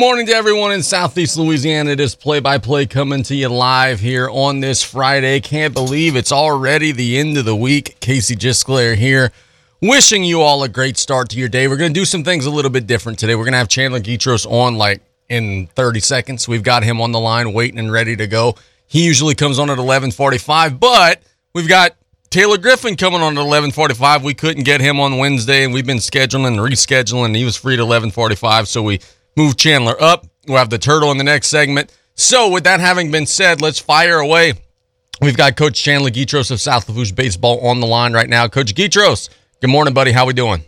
Morning to everyone in Southeast Louisiana. It is play by play coming to you live here on this Friday. Can't believe it's already the end of the week. Casey Gisclair here, wishing you all a great start to your day. We're going to do some things a little bit different today. We're going to have Chandler Guidroz on like in 30 seconds. We've got him on the line waiting and ready to go. He usually comes on at 11:45, but we've got Taylor Griffin coming on at 11:45. We couldn't get him on Wednesday and we've been scheduling and rescheduling. He was free at 11:45, so we move Chandler up. We'll have the turtle in the next segment. So, with that having been said, let's fire away. We've got Coach Chandler Guidroz of South Lafourche Baseball on the line right now. Coach Guidroz, good morning, buddy. How we doing?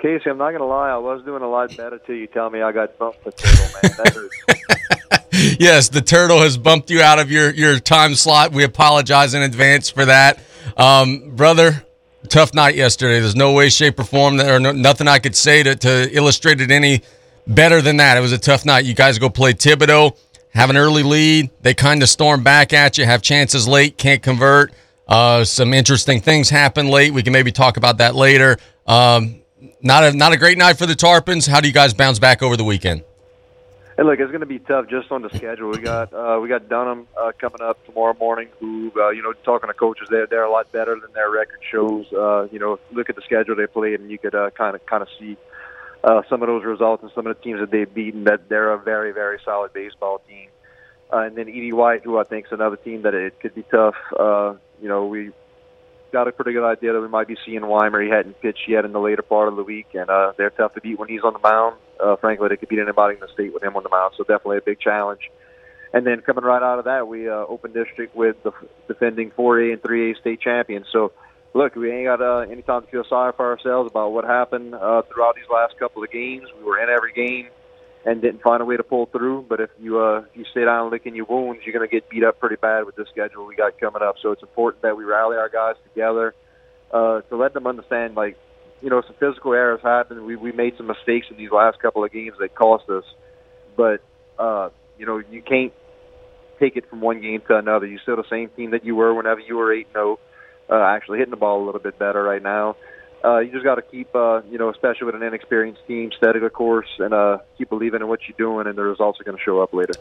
Casey, I'm not going to lie. I was doing a lot better till you tell me I got bumped the turtle, man. That yes, the turtle has bumped you out of your, your time slot. We apologize in advance for that. Um, brother, tough night yesterday. There's no way, shape, or form, that, or no, nothing I could say to, to illustrate it any better than that. It was a tough night. You guys go play Thibodaux, have an early lead. They kind of storm back at you, have chances late, can't convert. Uh, some interesting things happen late. We can maybe talk about that later. Um, not a not a great night for the Tarpons. How do you guys bounce back over the weekend? Hey, look, it's going to be tough just on the schedule. We got uh, we got Dunham uh, coming up tomorrow morning. Who uh, you know, talking to coaches, they're they're a lot better than their record shows. Uh, you know, look at the schedule they played, and you could kind of kind of see uh, some of those results and some of the teams that they've beaten. That they're a very very solid baseball team. Uh, and then Edie White, who I think is another team that it could be tough. Uh, you know, we got a pretty good idea that we might be seeing Weimer. He hadn't pitched yet in the later part of the week, and uh, they're tough to beat when he's on the mound. Uh, frankly, they could beat anybody in the state with him on the mound, so definitely a big challenge. And then coming right out of that, we uh, open district with the defending 4A and 3A state champions. So, look, we ain't got uh, any time to feel sorry for ourselves about what happened uh, throughout these last couple of games. We were in every game and didn't find a way to pull through. But if you uh, you stay down licking your wounds, you're going to get beat up pretty bad with the schedule we got coming up. So it's important that we rally our guys together uh, to let them understand, like, you know, some physical errors happen. We we made some mistakes in these last couple of games that cost us, but uh, you know, you can't take it from one game to another. You're still the same team that you were whenever you were eight zero. Uh, actually hitting the ball a little bit better right now uh, you just got to keep, uh, you know, especially with an inexperienced team, steady the course and uh, keep believing in what you're doing, and the results are going to show up later.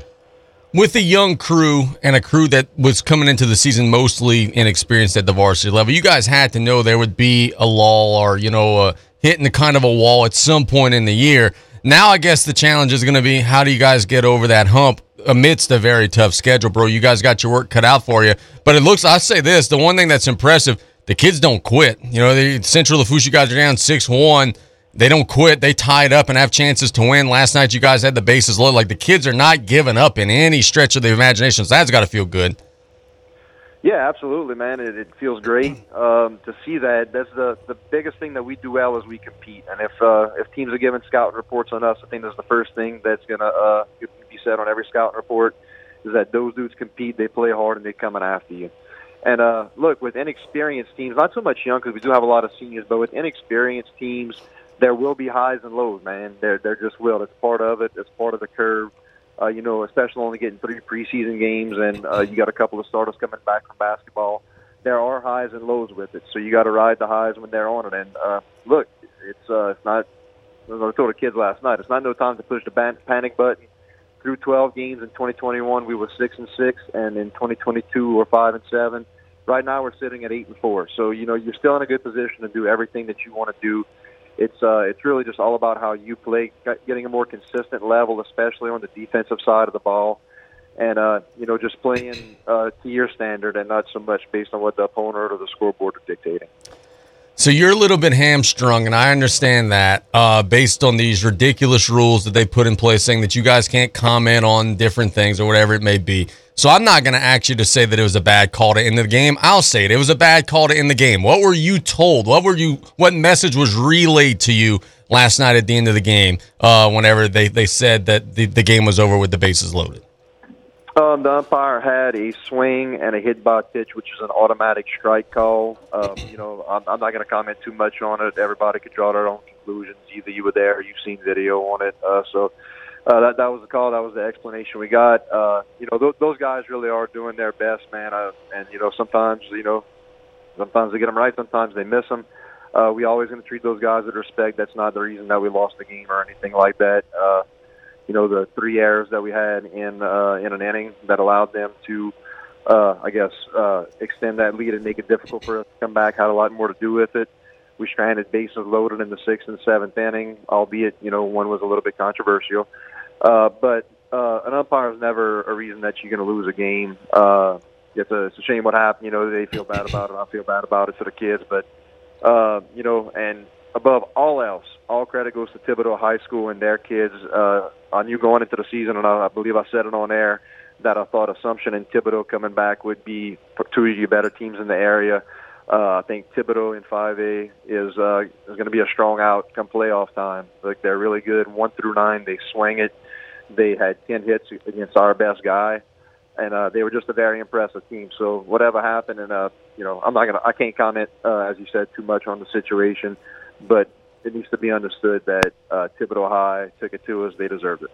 With a young crew and a crew that was coming into the season mostly inexperienced at the varsity level, you guys had to know there would be a lull or, you know, uh, hitting the kind of a wall at some point in the year. Now, I guess the challenge is going to be how do you guys get over that hump amidst a very tough schedule, bro? You guys got your work cut out for you. But it looks, I say this, the one thing that's impressive the kids don't quit. You know, the Central Lafourche guys are down six one. They don't quit. They tie it up and have chances to win. Last night, you guys had the bases low. Like the kids are not giving up in any stretch of the imagination. So that's got to feel good. Yeah, absolutely, man. It, it feels great um, to see that. That's the the biggest thing that we do well is we compete. And if uh, if teams are giving scouting reports on us, I think that's the first thing that's gonna uh, said on every scouting report is that those dudes compete, they play hard, and they're coming after you. And uh, look, with inexperienced teams, not so much young because we do have a lot of seniors, but with inexperienced teams, there will be highs and lows, man. There, there just will. It's part of it. It's part of the curve. Uh, you know, especially only getting three preseason games, and uh, you got a couple of starters coming back from basketball. There are highs and lows with it, so you got to ride the highs when they're on it. And uh, look, it's uh, it's not. I told the kids last night. It's not no time to push the ban- panic button through 12 games in 2021, we were six and six, and in 2022, we're five and seven. Right now, we're sitting at eight and four. So you know you're still in a good position to do everything that you want to do. It's uh, it's really just all about how you play, getting a more consistent level, especially on the defensive side of the ball, and uh, you know just playing uh, to your standard and not so much based on what the opponent or the scoreboard are dictating. So you're a little bit hamstrung, and I understand that uh, based on these ridiculous rules that they put in place, saying that you guys can't comment on different things or whatever it may be. So I'm not going to ask you to say that it was a bad call to end the game. I'll say it. It was a bad call to end the game. What were you told? What were you? What message was relayed to you last night at the end of the game? Uh, whenever they, they said that the, the game was over with the bases loaded. Um, the umpire had a swing and a hit by pitch, which is an automatic strike call. Um, you know, I'm, I'm not going to comment too much on it. Everybody could draw their own conclusions. Either you were there or you've seen video on it. Uh, so uh, that that was the call. That was the explanation we got. Uh, you know, th- those guys really are doing their best, man. Uh, and you know, sometimes you know, sometimes they get them right, sometimes they miss them. Uh, we always going to treat those guys with respect. That's not the reason that we lost the game or anything like that. Uh, you know the three errors that we had in uh, in an inning that allowed them to, uh, I guess, uh, extend that lead and make it difficult for us to come back. Had a lot more to do with it. We stranded bases loaded in the sixth and seventh inning, albeit you know one was a little bit controversial. Uh, but uh, an umpire is never a reason that you're going to lose a game. Uh, it's a, it's a shame what happened. You know, they feel bad about it. I feel bad about it for the kids, but uh, you know, and above all else, all credit goes to Thibodaux High School and their kids. Uh, I knew going into the season, and I, I believe I said it on air that I thought Assumption and Thibodaux coming back would be two of the better teams in the area. Uh, I think Thibodaux in 5A is uh, is going to be a strong out come playoff time. Like they're really good, one through nine, they swing it. They had 10 hits against our best guy, and uh, they were just a very impressive team. So whatever happened, and uh, you know, I'm not gonna, I can't comment uh, as you said too much on the situation, but it needs to be understood that uh, Thibodaux High took it to us; they deserved it.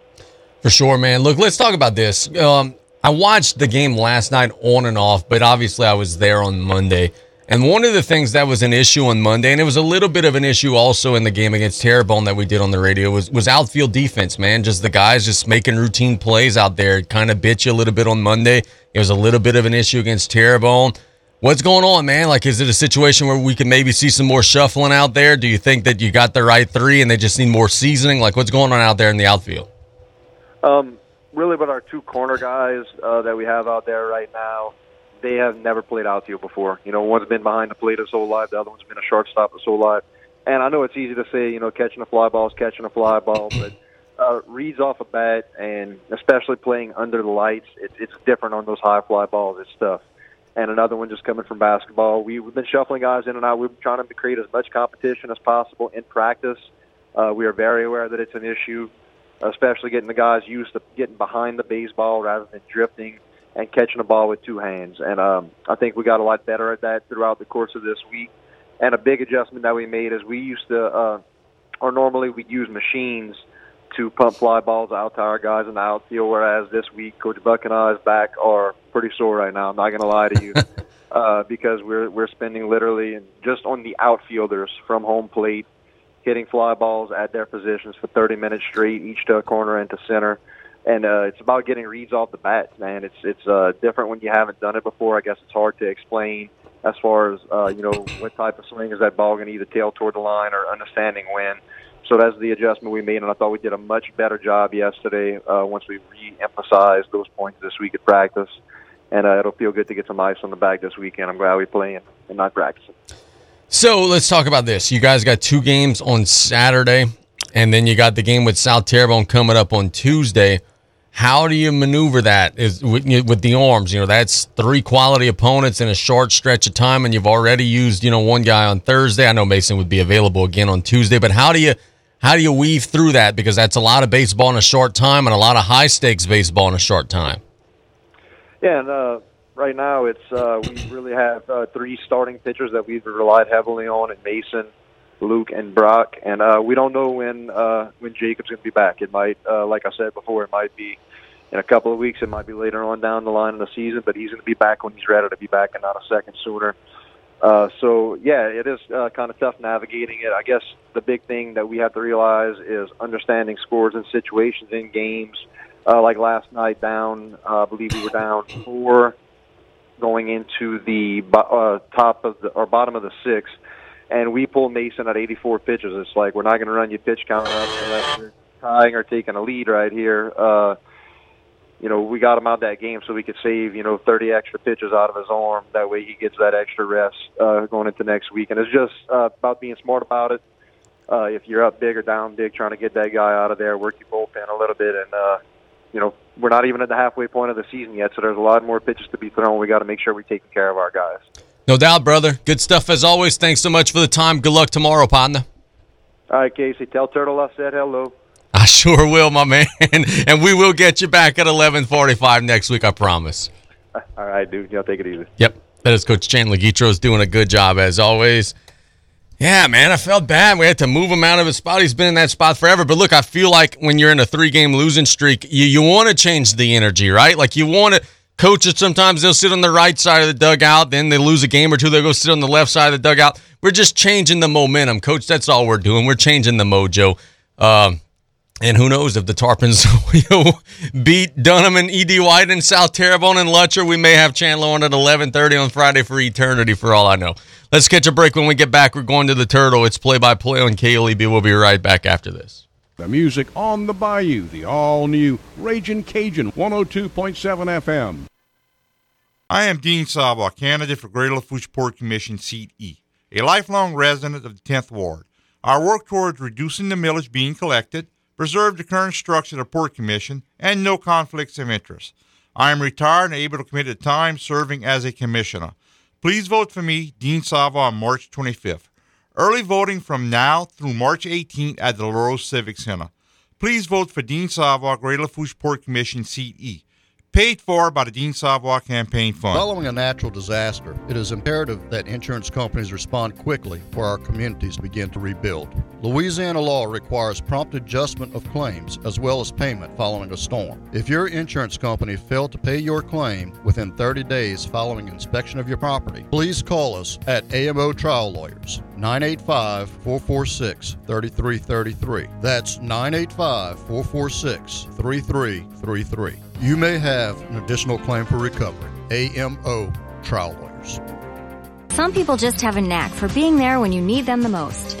For sure, man. Look, let's talk about this. Um, I watched the game last night on and off, but obviously I was there on Monday. And one of the things that was an issue on Monday, and it was a little bit of an issue also in the game against Terrebonne that we did on the radio, was was outfield defense, man. Just the guys just making routine plays out there. Kind of bit you a little bit on Monday. It was a little bit of an issue against Terrebonne. What's going on, man? Like, is it a situation where we can maybe see some more shuffling out there? Do you think that you got the right three and they just need more seasoning? Like, what's going on out there in the outfield? Um, really, with our two corner guys uh, that we have out there right now, they have never played outfield before. You know, one's been behind the plate his whole life, the other one's been a shortstop his whole life. And I know it's easy to say, you know, catching a fly ball is catching a fly ball, but uh, reads off a bat, and especially playing under the lights, it, it's different on those high fly balls. It's tough. And another one just coming from basketball. We, we've been shuffling guys in and out. We've been trying to create as much competition as possible in practice. Uh, we are very aware that it's an issue, especially getting the guys used to getting behind the baseball rather than drifting and catching a ball with two hands. And um, I think we got a lot better at that throughout the course of this week. And a big adjustment that we made is we used to, uh, or normally we'd use machines to pump fly balls out to our guys in the outfield. Whereas this week, Coach Buck and I's back are pretty sore right now. I'm not going to lie to you, uh, because we're we're spending literally just on the outfielders from home plate, hitting fly balls at their positions for 30 minutes straight, each to a corner and to center and uh, it's about getting reads off the bat, man. It's it's uh, different when you haven't done it before. I guess it's hard to explain as far as uh, you know what type of swing is that ball going to either tail toward the line or understanding when. So that's the adjustment we made, and I thought we did a much better job yesterday uh, once we re-emphasized those points this week at practice. And uh, it'll feel good to get some ice on the bag this weekend. I'm glad we're playing and not practicing. So let's talk about this. You guys got two games on Saturday, and then you got the game with South Terrebonne coming up on Tuesday. How do you maneuver that is with, with the arms? You know, that's three quality opponents in a short stretch of time, and you've already used you know one guy on Thursday. I know Mason would be available again on Tuesday, but how do you how do you weave through that? Because that's a lot of baseball in a short time and a lot of high stakes baseball in a short time. Yeah, and uh, right now it's uh, we really have uh, three starting pitchers that we've relied heavily on, in Mason, Luke and Brock, and uh, we don't know when uh, when Jacob's going to be back. It might, uh, like I said before, it might be in a couple of weeks. It might be later on down the line in the season, but he's going to be back when he's ready to be back, and not a second sooner. Uh, so yeah, it is uh, kind of tough navigating it. I guess the big thing that we have to realize is understanding scores and situations in games. Uh, like last night, down, uh, I believe we were down four, going into the uh, top of the or bottom of the sixth and we pull Mason at 84 pitches. It's like we're not going to run you pitch count up unless you're tying or taking a lead right here. Uh, you know, we got him out that game so we could save you know 30 extra pitches out of his arm. That way he gets that extra rest uh, going into next week. And it's just uh, about being smart about it. Uh, if you're up big or down big, trying to get that guy out of there, work your bullpen a little bit, and uh, you know we're not even at the halfway point of the season yet, so there's a lot more pitches to be thrown. We got to make sure we're taking care of our guys. No doubt, brother. Good stuff as always. Thanks so much for the time. Good luck tomorrow, partner. All right, Casey. Tell Turtle I said hello. I sure will, my man. and we will get you back at 11:45 next week. I promise. All right, dude. Y'all take it easy. Yep. That is Coach Chandler Guidroz doing a good job as always. Yeah, man, I felt bad. We had to move him out of his spot. He's been in that spot forever. But look, I feel like when you're in a three game losing streak, you, you want to change the energy, right? Like you want to Coaches sometimes they'll sit on the right side of the dugout, then they lose a game or two, they'll go sit on the left side of the dugout. We're just changing the momentum, coach. That's all we're doing. We're changing the mojo. Um, And who knows if the Tarpons beat Dunham and Ed White and South Terrebonne and Lutcher, we may have Chandler on at 11:30 on Friday for eternity, for all I know. Let's catch a break. When we get back, we're going to the Turtle. It's play-by-play on KLEB. We'll be right back after this. The music on the Bayou, the all-new Raging Cajun 102.7 FM. I am Dean Savoy, candidate for Greater Lafourche Port Commission Seat E, a lifelong resident of the 10th Ward. Our work towards reducing the millage being collected preserve the current structure of the Port Commission, and no conflicts of interest. I am retired and able to commit the time serving as a commissioner. Please vote for me, Dean Savoy, on March 25th. Early voting from now through March 18th at the Larose Civic Center. Please vote for Dean Savoy, Greater Lafourche Port Commission, Seat E paid for by the Dean Savoy Campaign Fund. Following a natural disaster, it is imperative that insurance companies respond quickly for our communities to begin to rebuild. Louisiana law requires prompt adjustment of claims as well as payment following a storm. If your insurance company failed to pay your claim within 30 days following inspection of your property, please call us at AMO Trial Lawyers. 985 446 3333. That's 985 446 3333. You may have an additional claim for recovery. AMO Trial Lawyers. Some people just have a knack for being there when you need them the most.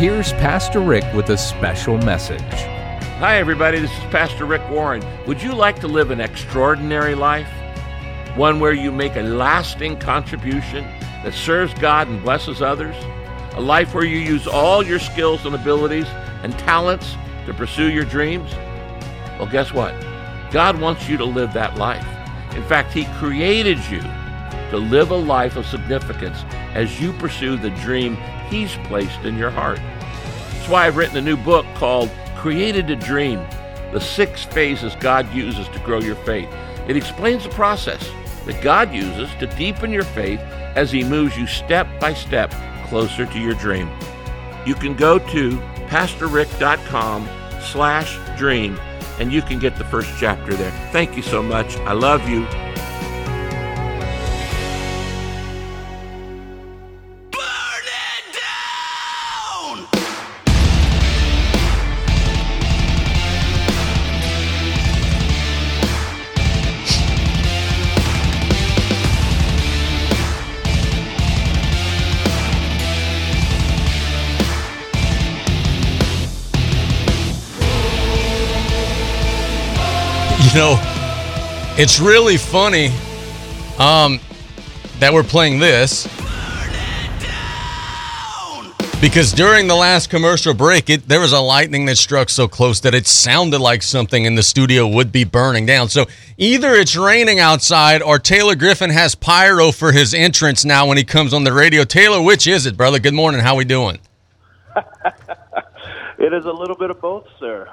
Here's Pastor Rick with a special message. Hi, everybody. This is Pastor Rick Warren. Would you like to live an extraordinary life? One where you make a lasting contribution that serves God and blesses others? A life where you use all your skills and abilities and talents to pursue your dreams? Well, guess what? God wants you to live that life. In fact, He created you to live a life of significance as you pursue the dream He's placed in your heart. That's why I've written a new book called Created to Dream The Six Phases God Uses to Grow Your Faith. It explains the process that God uses to deepen your faith as He moves you step by step closer to your dream. You can go to pastorrick.com slash dream and you can get the first chapter there. Thank you so much. I love you. You know, it's really funny um, that we're playing this because during the last commercial break, it, there was a lightning that struck so close that it sounded like something in the studio would be burning down. So either it's raining outside or Taylor Griffin has pyro for his entrance now when he comes on the radio. Taylor, which is it, brother? Good morning. How we doing? it is a little bit of both, sir.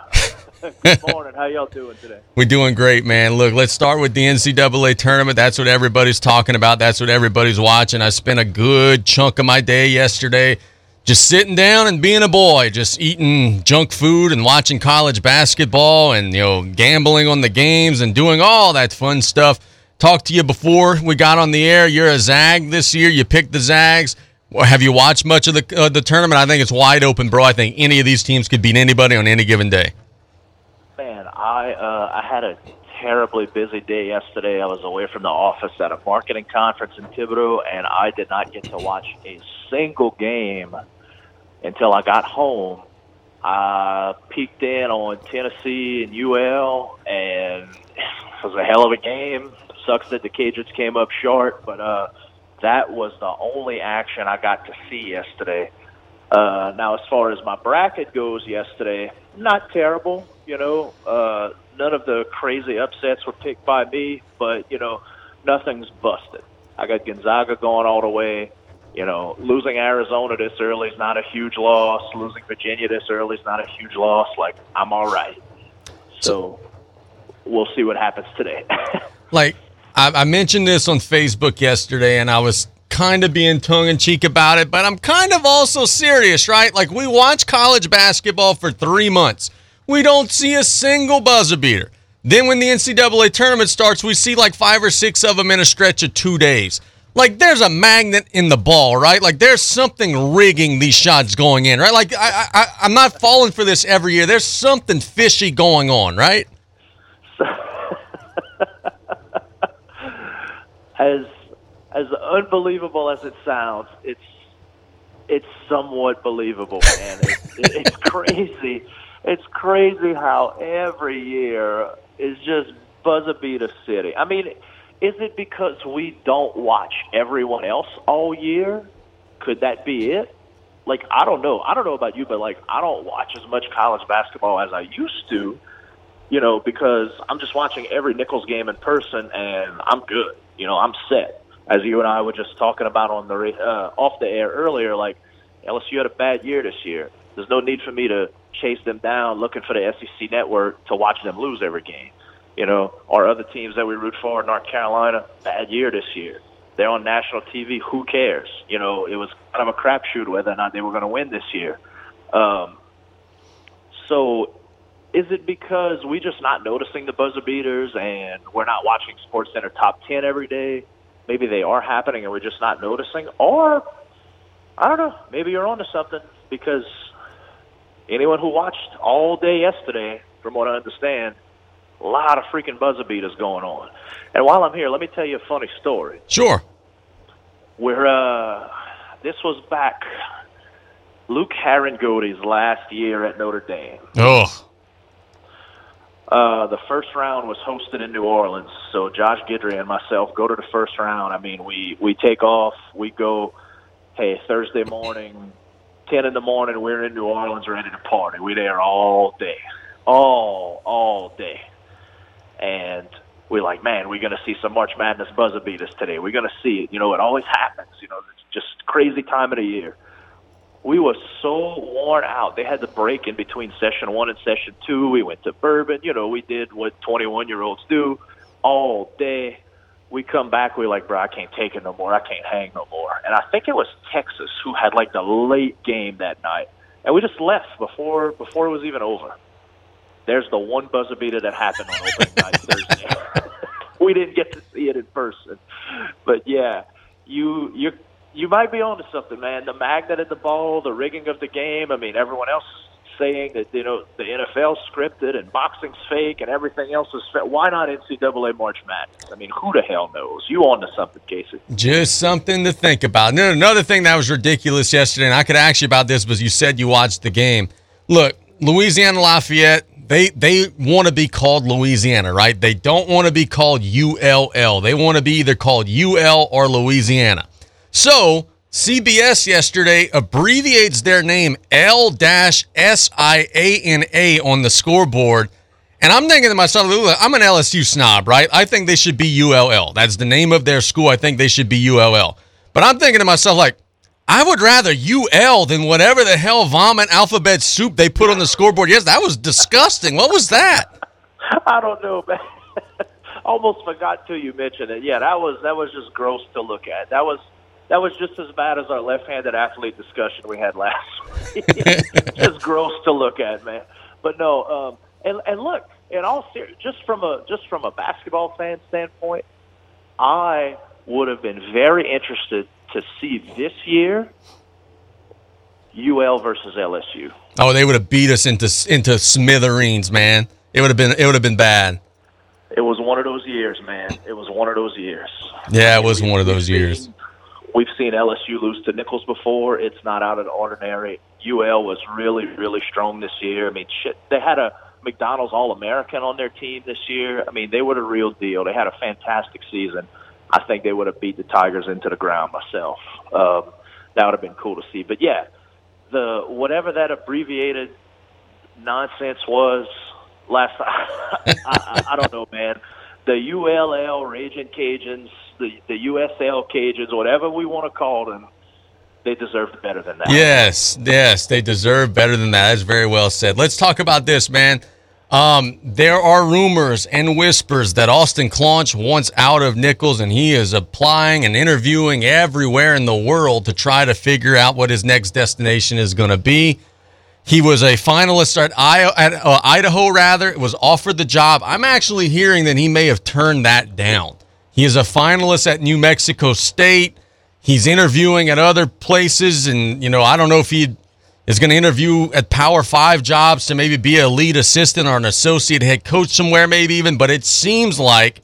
Good morning. How y'all doing today? We're doing great, man. Look, let's start with the NCAA tournament. That's what everybody's talking about. That's what everybody's watching. I spent a good chunk of my day yesterday just sitting down and being a boy, just eating junk food and watching college basketball and you know gambling on the games and doing all that fun stuff. Talked to you before we got on the air. You're a Zag this year. You picked the Zags. Have you watched much of the uh, the tournament? I think it's wide open, bro. I think any of these teams could beat anybody on any given day. I uh, I had a terribly busy day yesterday. I was away from the office at a marketing conference in Thibodaux, and I did not get to watch a single game until I got home. I peeked in on Tennessee and UL, and it was a hell of a game. Sucks that the Cajuns came up short, but uh, that was the only action I got to see yesterday. Uh, now, as far as my bracket goes yesterday, not terrible. You know, uh, none of the crazy upsets were picked by me, but you know, nothing's busted. I got Gonzaga going all the way. You know, losing Arizona this early is not a huge loss. Losing Virginia this early is not a huge loss. Like I'm all right. So we'll see what happens today. like I, I mentioned this on Facebook yesterday, and I was kind of being tongue in cheek about it, but I'm kind of also serious, right? Like we watch college basketball for three months. We don't see a single buzzer beater. Then when the NCAA tournament starts, we see like five or six of them in a stretch of two days. Like there's a magnet in the ball, right? Like there's something rigging these shots going in, right? Like I, I I'm not falling for this every year. There's something fishy going on, right? as as unbelievable as it sounds, it's it's somewhat believable, man. It's, it's crazy. It's crazy how every year is just buzzer beater city. I mean, is it because we don't watch everyone else all year? Could that be it? Like I don't know. I don't know about you, but like I don't watch as much college basketball as I used to. You know, because I'm just watching every Nicholls game in person, and I'm good. You know, I'm set. As you and I were just talking about on the uh, off the air earlier, like LSU had a bad year this year. There's no need for me to chase them down looking for the SEC network to watch them lose every game. You know, our other teams that we root for, North Carolina, bad year this year. They're on national TV. Who cares? You know, it was kind of a crapshoot whether or not they were going to win this year. Um, so, is it because we're just not noticing the buzzer beaters and we're not watching Sports Center Top Ten every day? Maybe they are happening and we're just not noticing, or I don't know. Maybe you're onto something because anyone who watched all day yesterday, from what I understand, a lot of freaking buzzer beaters going on. And while I'm here, let me tell you a funny story. Sure. Where uh, this was back Luke Harangody's last year at Notre Dame. Oh. Uh, the first round was hosted in New Orleans, so Josh Guidry and myself go to the first round. I mean, we we take off, we go. Hey, Thursday morning, ten in the morning, we're in New Orleans, ready to party. We there all day, all all day, and we're like, man, we're gonna see some March Madness buzzer beaters today. We're gonna see it. You know, it always happens. You know, it's just crazy time of the year we were so worn out. They had the break in between session one and session two. We went to bourbon. You know, we did what 21 year olds do all day. We come back, we're like, bro, I can't take it no more. I can't hang no more. And I think it was Texas who had like the late game that night, and we just left before before it was even over. There's the one buzzer beater that happened on opening night Thursday. we didn't get to see it in person, but yeah, you you you might be onto something, man. The magnet at the ball, the rigging of the game. I mean, everyone else saying that you know the NFL's scripted and boxing's fake and everything else is fake. Why not NCAA March Madness? I mean, who the hell knows? You on onto something, Casey? Just something to think about. No, another thing that was ridiculous yesterday, and I could ask you about this, but you said you watched the game. Look, Louisiana Lafayette. They they want to be called Louisiana, right? They don't want to be called ULL. They want to be either called UL or Louisiana. So CBS yesterday abbreviates their name L S I A N A on the scoreboard. And I'm thinking to myself, I'm an LSU snob, right? I think they should be ULL. That's the name of their school. I think they should be ULL. But I'm thinking to myself, like, I would rather UL than whatever the hell vomit alphabet soup they put on the scoreboard. Yes, that was disgusting. What was that? I don't know, man. Almost forgot till you mentioned it. Yeah, that was that was just gross to look at. That was that was just as bad as our left-handed athlete discussion we had last week. just gross to look at, man. But no, um, and and look, in all ser- just from a just from a basketball fan standpoint, I would have been very interested to see this year UL versus LSU. Oh, they would have beat us into into smithereens, man. It would have been it would have been bad. It was one of those years, man. It was one of those years. Yeah, it was one of those years. We've seen LSU lose to Nicholls before. It's not out of the ordinary. UL was really, really strong this year. I mean, shit, they had a McDonald's All American on their team this year. I mean, they were the real deal. They had a fantastic season. I think they would have beat the Tigers into the ground myself. Um, that would have been cool to see. But yeah, the whatever that abbreviated nonsense was last. I, I, I don't know, man. The ULL Raging Cajuns, the the USL Cajuns, whatever we want to call them, they deserved better than that. Yes, yes, they deserve better than that. That's very well said. Let's talk about this, man. Um, there are rumors and whispers that Austin Claunch wants out of Nicholls, and he is applying and interviewing everywhere in the world to try to figure out what his next destination is going to be. He was a finalist at, at uh, Idaho, rather, was offered the job. I'm actually hearing that he may have turned that down. He is a finalist at New Mexico State. He's interviewing at other places, and you know, I don't know if he is going to interview at Power Five jobs to maybe be a lead assistant or an associate head coach somewhere, maybe even. But it seems like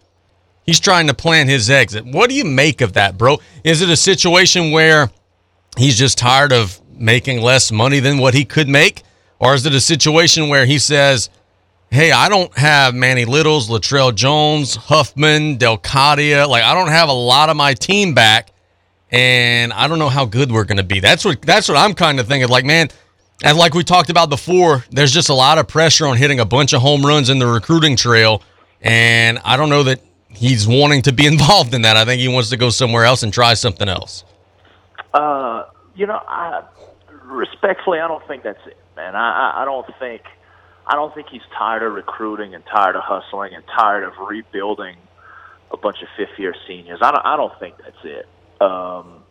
he's trying to plan his exit. What do you make of that, bro? Is it a situation where he's just tired of making less money than what he could make, or is it a situation where he says? Hey, I don't have Manny Littles, Latrell Jones, Huffman, Delcadia. Like, I don't have a lot of my team back and I don't know how good we're going to be. That's what that's what I'm kind of thinking. Like, man, and like we talked about before, there's just a lot of pressure on hitting a bunch of home runs in the recruiting trail, and I don't know that he's wanting to be involved in that. I think he wants to go somewhere else and try something else. Uh, you know, I respectfully, I don't think that's it, man. I, I don't think. I don't think he's tired of recruiting and tired of hustling and tired of rebuilding a bunch of fifth year seniors. I don't, I don't think that's it. Um,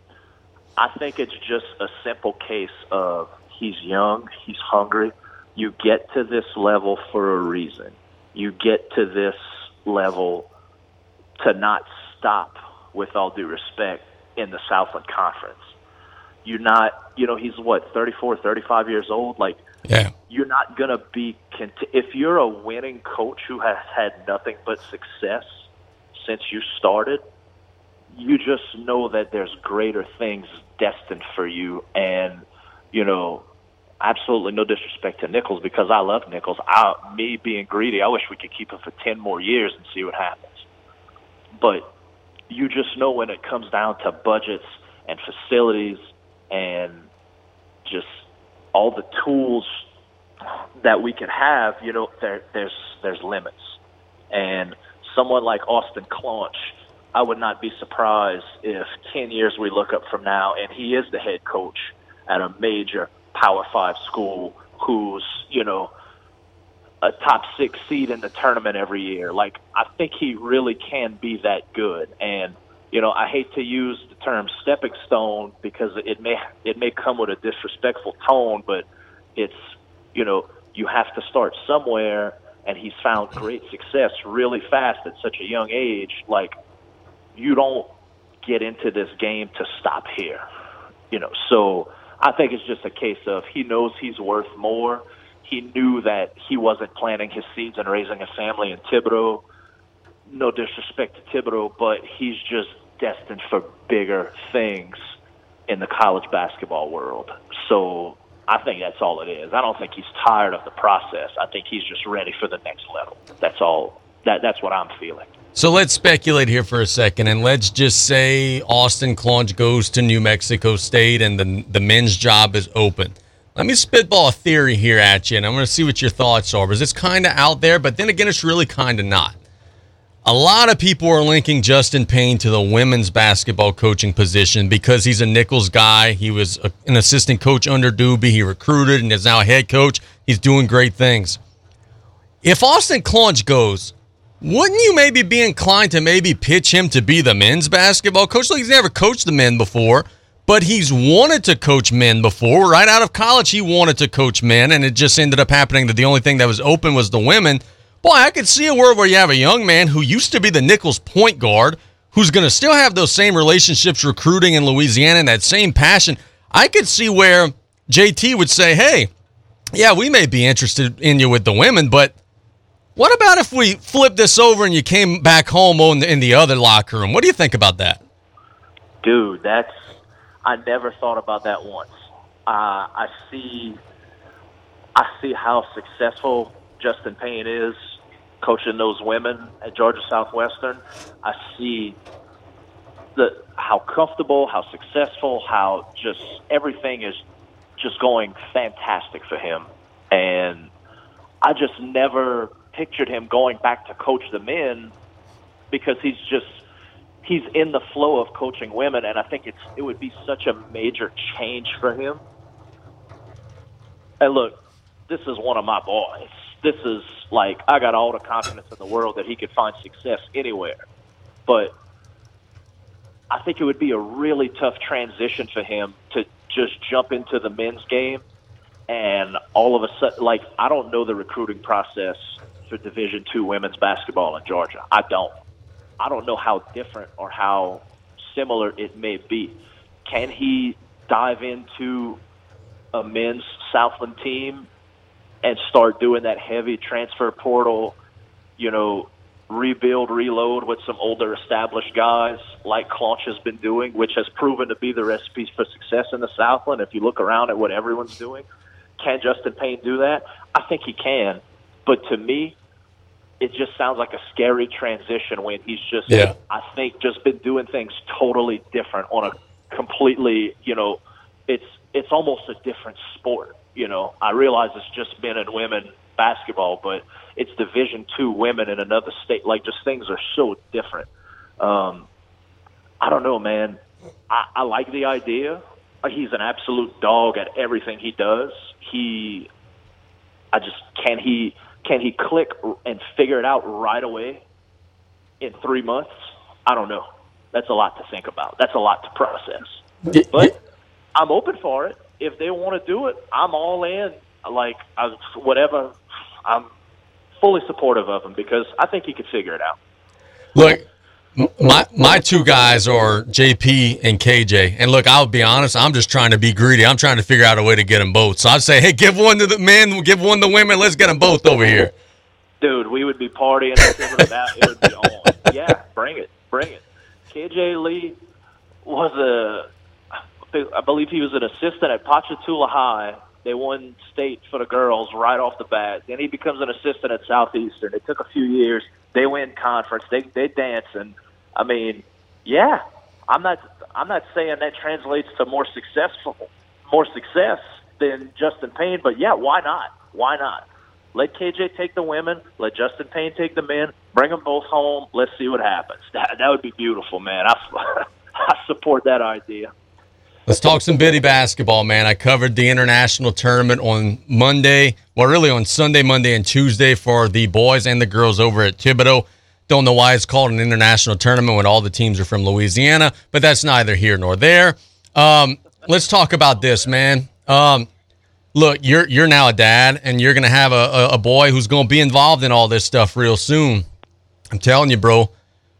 I think it's just a simple case of he's young, he's hungry. You get to this level for a reason. You get to this level to not stop, with all due respect, in the Southland Conference. You're not, you know, he's what, 34, 35 years old? Like, yeah. you're not going to be, cont- if you're a winning coach who has had nothing but success since you started, you just know that there's greater things destined for you. And, you know, absolutely no disrespect to Nicholls because I love Nicholls I, me being greedy, I wish we could keep him for 10 more years and see what happens. But you just know when it comes down to budgets and facilities and just all the tools that we can have, you know, there, there's there's limits. And someone like Austin Claunch – I would not be surprised if 10 years we look up from now and he is the head coach at a major Power Five school who's, you know, a top six seed in the tournament every year. Like, I think he really can be that good. And, you know, I hate to use the term stepping stone because it may, it may come with a disrespectful tone, but it's, you know, you have to start somewhere and he's found great success really fast at such a young age. Like, you don't get into this game to stop here. You know, so I think it's just a case of he knows he's worth more. He knew that he wasn't planting his seeds and raising a family in Thibodaux. No disrespect to Thibodaux, but he's just destined for bigger things in the college basketball world. So I think that's all it is. I don't think he's tired of the process. I think he's just ready for the next level. That's all. That that's what I'm feeling. So let's speculate here for a second, and let's just say Austin Claunch goes to New Mexico State, and the the men's job is open. Let me spitball a theory here at you, and I'm going to see what your thoughts are. Because it's kind of out there, but then again, it's really kind of not. A lot of people are linking Justin Payne to the women's basketball coaching position because he's a Nicholls guy. He was a, an assistant coach under DoBee. He recruited and is now a head coach. He's doing great things. If Austin Claunch goes, wouldn't you maybe be inclined to maybe pitch him to be the men's basketball coach? Like he's never coached the men before, but he's wanted to coach men before. Right out of college, he wanted to coach men, and it just ended up happening that the only thing that was open was the women. Boy, I could see a world where you have a young man who used to be the Nicholls point guard, who's going to still have those same relationships recruiting in Louisiana and that same passion. I could see where JT would say, hey, yeah, we may be interested in you with the women, but what about if we flip this over and you came back home in the other locker room? What do you think about that? Dude, that's I never thought about that once. Uh, I see, I see how successful Justin Payne is coaching those women at Georgia Southwestern. I see the how comfortable, how successful, how just everything is just going fantastic for him. And I just never pictured him going back to coach the men because he's just he's in the flow of coaching women and I think it's it would be such a major change for him. And look, this is one of my boys. This is like I got all the confidence in the world that he could find success anywhere. But I think it would be a really tough transition for him to just jump into the men's game and all of a sudden like I don't know the recruiting process for Division 2 women's basketball in Georgia. I don't. I don't know how different or how similar it may be. Can he dive into a men's Southland team and start doing that heavy transfer portal, you know, rebuild, reload with some older established guys like Claunch has been doing, which has proven to be the recipe for success in the Southland. If you look around at what everyone's doing, can Justin Payne do that? I think he can. But to me, it just sounds like a scary transition when he's just, Yeah. I think, just been doing things totally different on a completely, you know, it's it's almost a different sport. You know, I realize it's just men and women basketball, but it's Division two women in another state. Like, just things are so different. Um, I don't know, man. I, I like the idea. He's an absolute dog at everything he does. He, I just can he can he click and figure it out right away in three months? I don't know. That's a lot to think about. That's a lot to process. But I'm open for it. If they want to do it, I'm all in. Like I, whatever, I'm fully supportive of him because I think he could figure it out. Look, my my two guys are JP and KJ. And look, I'll be honest, I'm just trying to be greedy. I'm trying to figure out a way to get them both. So I'd say, hey, give one to the men, give one to the women. Let's get them both over here. Dude, we would be partying about it would be on. Yeah, bring it, bring it. KJ Lee was a, I believe he was an assistant at Ponchatoula High. They won state for the girls right off the bat. Then he becomes an assistant at Southeastern. It took a few years. They win conference. They they dance and I mean, yeah. I'm not I'm not saying that translates to more successful more success than Justin Payne, but yeah, why not? Why not? Let KJ take the women. Let Justin Payne take the men. Bring them both home. Let's see what happens. That that would be beautiful, man. I I support that idea. Let's talk some Biddy basketball, man. I covered the international tournament on Monday, well, really on Sunday, Monday, and Tuesday for the boys and the girls over at Thibodaux. Don't know why it's called an international tournament when all the teams are from Louisiana, but that's neither here nor there. Um, let's talk about this, man. Um, look, you're you're now a dad, and you're gonna have a, a, a boy who's gonna be involved in all this stuff real soon. I'm telling you, bro.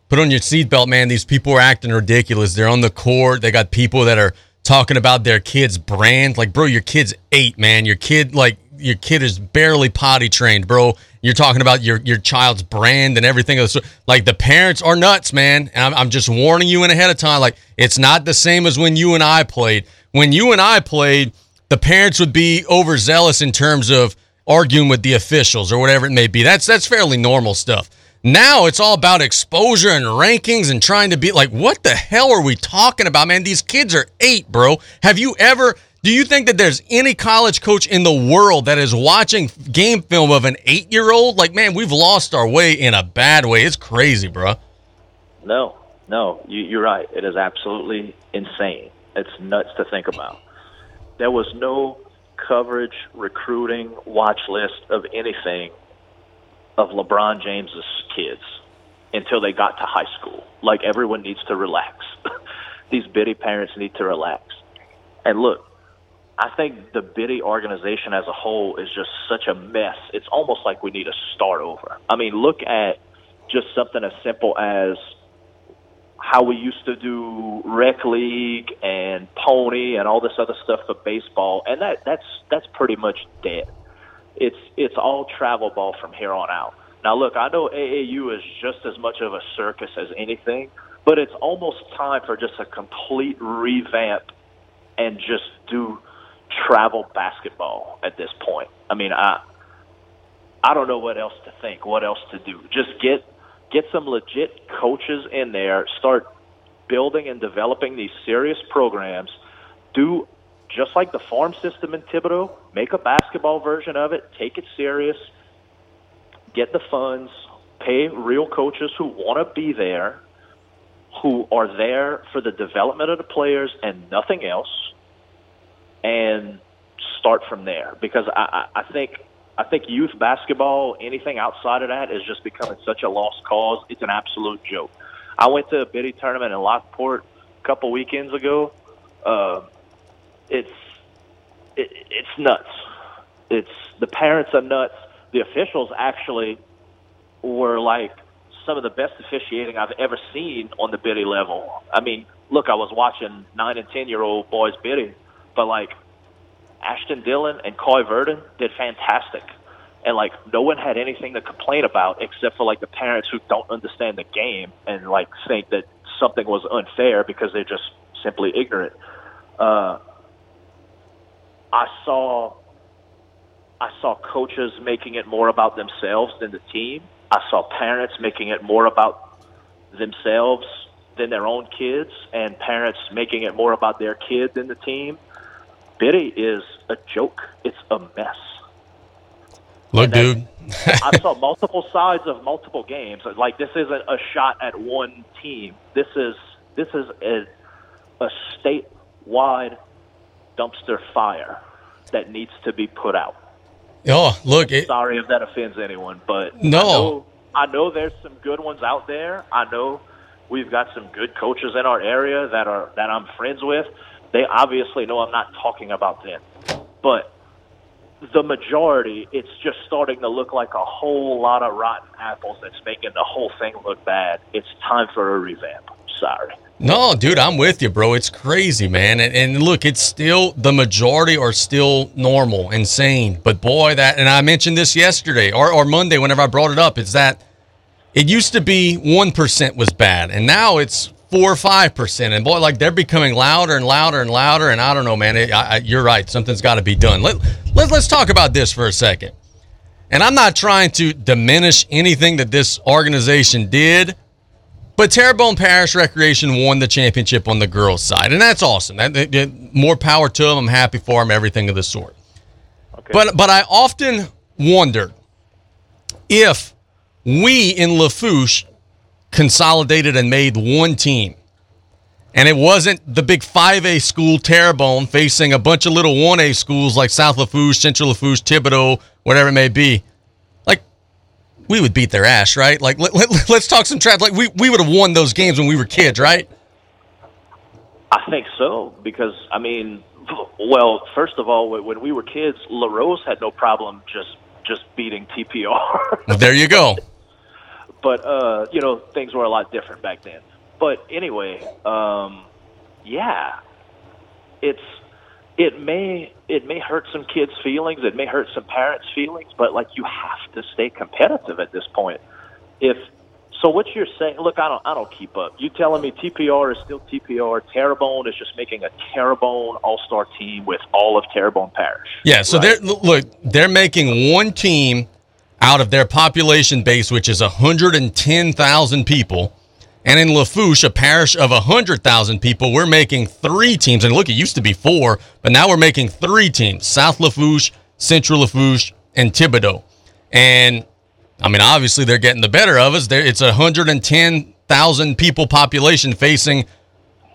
Put on your seatbelt, man. These people are acting ridiculous. They're on the court. They got people that are talking about their kid's brand. Like, bro, your kid's eight, man. Your kid, like, your kid is barely potty trained, bro. You're talking about your your child's brand and everything. Like, the parents are nuts, man. I'm, I'm just warning you in ahead of time. Like, it's not the same as when you and I played. When you and I played, the parents would be overzealous in terms of arguing with the officials or whatever it may be. That's that's fairly normal stuff. Now it's all about exposure and rankings and trying to be like, what the hell are we talking about, man? These kids are eight, bro. Have you ever? Do you think that there's any college coach in the world that is watching game film of an eight year old? Like, man, we've lost our way in a bad way. It's crazy, bro. No, no, you, you're right. It is absolutely insane. It's nuts to think about. There was no coverage, recruiting, watch list of anything of LeBron James's kids until they got to high school. Like everyone needs to relax. These biddy parents need to relax. And look, I think the biddy organization as a whole is just such a mess. It's almost like we need to start over. I mean, look at just something as simple as how we used to do rec league and pony and all this other stuff for baseball, and that that's that's pretty much dead. It's it's all travel ball from here on out. Now, look, I know AAU is just as much of a circus as anything, but it's almost time for just a complete revamp and just do travel basketball at this point. I mean, I I don't know what else to think, what else to do. Just get get some legit coaches in there, start building and developing these serious programs. Do just like the farm system in Thibodaux, make a basketball version of it, take it serious, get the funds, pay real coaches who want to be there, who are there for the development of the players and nothing else, and start from there. Because I, I, I think I think youth basketball, anything outside of that, is just becoming such a lost cause. It's an absolute joke. I went to a biddy tournament in Lockport a couple weekends ago. Uh, it's it, it's nuts. It's the parents are nuts. The officials actually were like some of the best officiating I've ever seen on the biddy level. I mean, look, I was watching nine and ten year old boys biddy, but like Ashton Dillon and Coy Verdon did fantastic. And like no one had anything to complain about except for like the parents who don't understand the game and like think that something was unfair because they're just simply ignorant. Uh, I saw I saw coaches making it more about themselves than the team. I saw parents making it more about themselves than their own kids, and parents making it more about their kid than the team. Biddy is a joke. It's a mess. Look, dude. I saw multiple sides of multiple games. Like this isn't a shot at one team. This is this is a, a statewide dumpster fire that needs to be put out. Oh, look! It, Sorry if that offends anyone, but No. I know, I know there's some good ones out there. I know we've got some good coaches in our area that are that I'm friends with. They obviously know I'm not talking about them, but the majority, it's just starting to look like a whole lot of rotten apples that's making the whole thing look bad. It's time for a revamp. Sorry. No, dude, I'm with you, bro. It's crazy, man. And, and look, it's still the majority are still normal insane. But boy, that and I mentioned this yesterday or, or Monday whenever I brought it up. It's that it used to be one percent was bad, and now it's four or five percent. And boy, like they're becoming louder and louder and louder. And I don't know, man. It, I, I, you're right. Something's got to be done. Let, let let's talk about this for a second. And I'm not trying to diminish anything that this organization did. But Terrebonne Parish Recreation won the championship on the girls' side, and that's awesome. That, that- more power to them. I'm happy for them. Everything of the sort. But but I often wondered if we in Lafourche consolidated and made one team, and it wasn't the big 5A school Terrebonne facing a bunch of little 1A schools like South Lafourche, Central Lafourche, Thibodaux, whatever it may be. Like we would beat their ass, right? Like let, let, let's talk some trash. Like we, we would have won those games when we were kids, right? I think so because I mean, well, first of all, when- when we were kids, Larose had no problem just just beating TPR. Well, there you go. but uh, you know, things were a lot different back then. But anyway, um, yeah, it's it may it may hurt some kids' feelings, it may hurt some parents' feelings, but like you have to stay competitive at this point. If so, what you're saying? Look, I don't I don't keep up. You telling me TPR is still TPR? Terrebonne is just making a Terrebonne All Star team with all of Terrebonne Parish. Yeah, so they're look, they're making one team out of their population base, which is 110,000 people. And in Lafourche, a parish of 100,000 people, we're making three teams. And look, it used to be four, but now we're making three teams South Lafourche, Central Lafourche, and Thibodaux. And I mean, obviously, they're getting the better of us. There, it's a 110,000 people population facing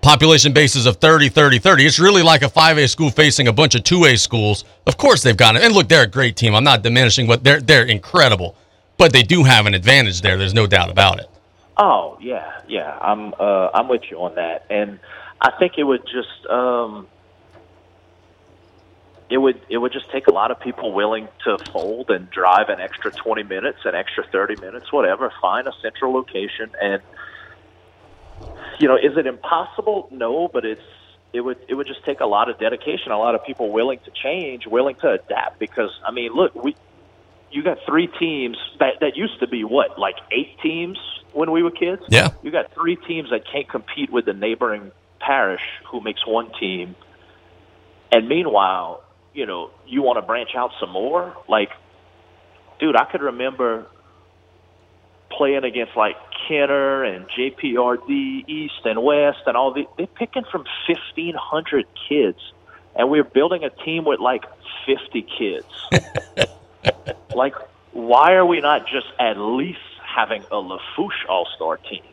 population bases of 30, 30, 30. It's really like a 5A school facing a bunch of 2A schools. Of course they've got it. And look, they're a great team. I'm not diminishing, but they're they're incredible. But they do have an advantage there. There's no doubt about it. Oh yeah, yeah. I'm uh, I'm with you on that, and I think it would just um, it would it would just take a lot of people willing to fold and drive an extra 20 minutes, an extra 30 minutes, whatever. Find a central location, and you know, is it impossible? No, but it's it would it would just take a lot of dedication, a lot of people willing to change, willing to adapt. Because I mean, look, we you got three teams that that used to be what like eight teams when we were kids. Yeah. You got three teams that can't compete with the neighboring parish who makes one team. And meanwhile, you know, you want to branch out some more. Like, dude, I could remember playing against like Kenner and JPRD East and West and all the they're picking from fifteen hundred kids, and we're building a team with like fifty kids. like, why are we not just at least having a Lafourche All Star team?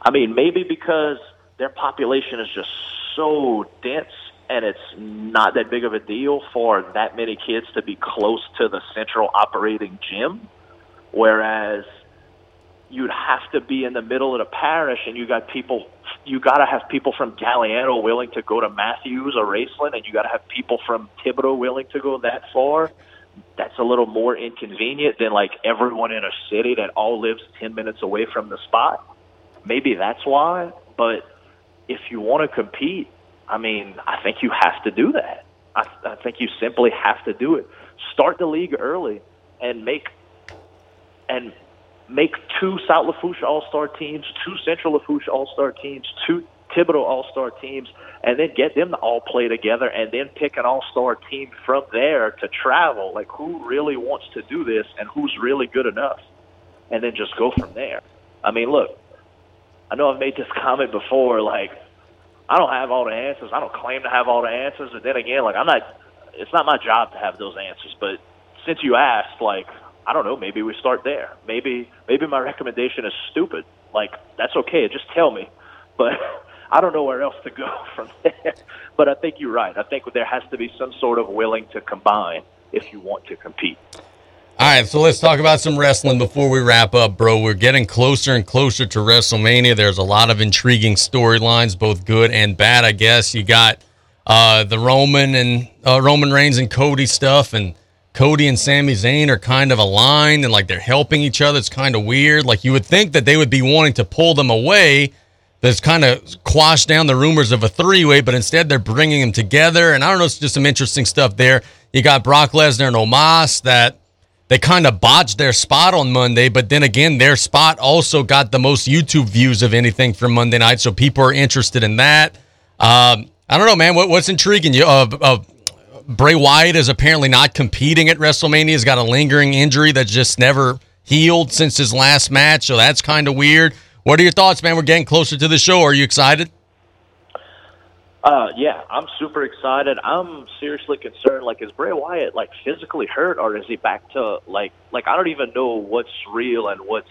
I mean, maybe because their population is just so dense and it's not that big of a deal for that many kids to be close to the central operating gym. Whereas you'd have to be in the middle of the parish and you got people you got to have people from Galliano willing to go to Matthews or Raceland and you got to have people from Thibodaux willing to go that far. That's a little more inconvenient than like everyone in a city that all lives 10 minutes away from the spot. Maybe that's why but if you want to compete I mean I think you have to do that. I, I think you simply have to do it. Start the league early and make and make two South Lafourche All Star teams, two Central Lafourche All Star teams, two Thibodaux All Star teams, and then get them to all play together, and then pick an All Star team from there to travel. Like who really wants to do this, and who's really good enough, and then just go from there. I mean, look, I know I've made this comment before. Like, I don't have all the answers. I don't claim to have all the answers, and then again, like I'm not. It's not my job to have those answers, but since you asked, like I don't know, maybe we start there. Maybe maybe my recommendation is stupid. Like that's okay, just tell me. But I don't know where else to go from there. But I think you're right. I think there has to be some sort of willing to combine if you want to compete. All right, so let's talk about some wrestling before we wrap up, bro. We're getting closer and closer to WrestleMania. There's a lot of intriguing storylines, both good and bad, I guess. You got uh, the Roman and uh, Roman Reigns and Cody stuff, and Cody and Sami Zayn are kind of aligned and like they're helping each other. It's kind of weird. Like you would think that they would be wanting to pull them away. That's kind of quashed down the rumors of a three way, but instead they're bringing them together. And I don't know, it's just some interesting stuff there. You got Brock Lesnar and Omos that they kind of botched their spot on Monday, but then again, their spot also got the most YouTube views of anything from Monday night. So people are interested in that. Um, I don't know, man. What, what's intriguing you? Uh, Bray Wyatt is apparently not competing at WrestleMania. He's got a lingering injury that's just never healed since his last match, so that's kind of weird. What are your thoughts, man? We're getting closer to the show. Are you excited? Uh, yeah, I'm super excited. I'm seriously concerned. Like, is Bray Wyatt like physically hurt, or is he back to like like I don't even know what's real and what's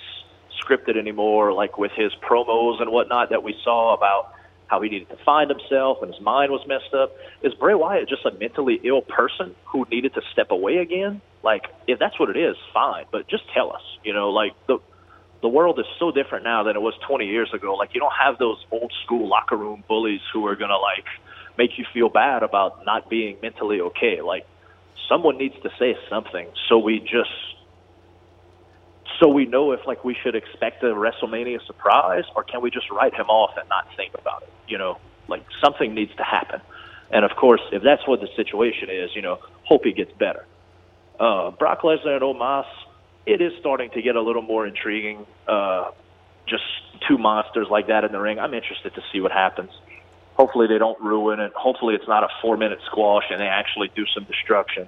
scripted anymore. Like with his promos and whatnot that we saw about how he needed to find himself and his mind was messed up. Is Bray Wyatt just a mentally ill person who needed to step away again? Like, if that's what it is, fine, but just tell us. You know, like the the world is so different now than it was 20 years ago. Like, you don't have those old school locker room bullies who are gonna like make you feel bad about not being mentally okay. Like, someone needs to say something so we just so we know if like we should expect a WrestleMania surprise or can we just write him off and not think about it? You know, like something needs to happen. And of course, if that's what the situation is, you know, hope he gets better. Uh, Brock Lesnar and Omos, it is starting to get a little more intriguing. Uh, just two monsters like that in the ring. I'm interested to see what happens. Hopefully they don't ruin it. Hopefully it's not a four minute squash and they actually do some destruction.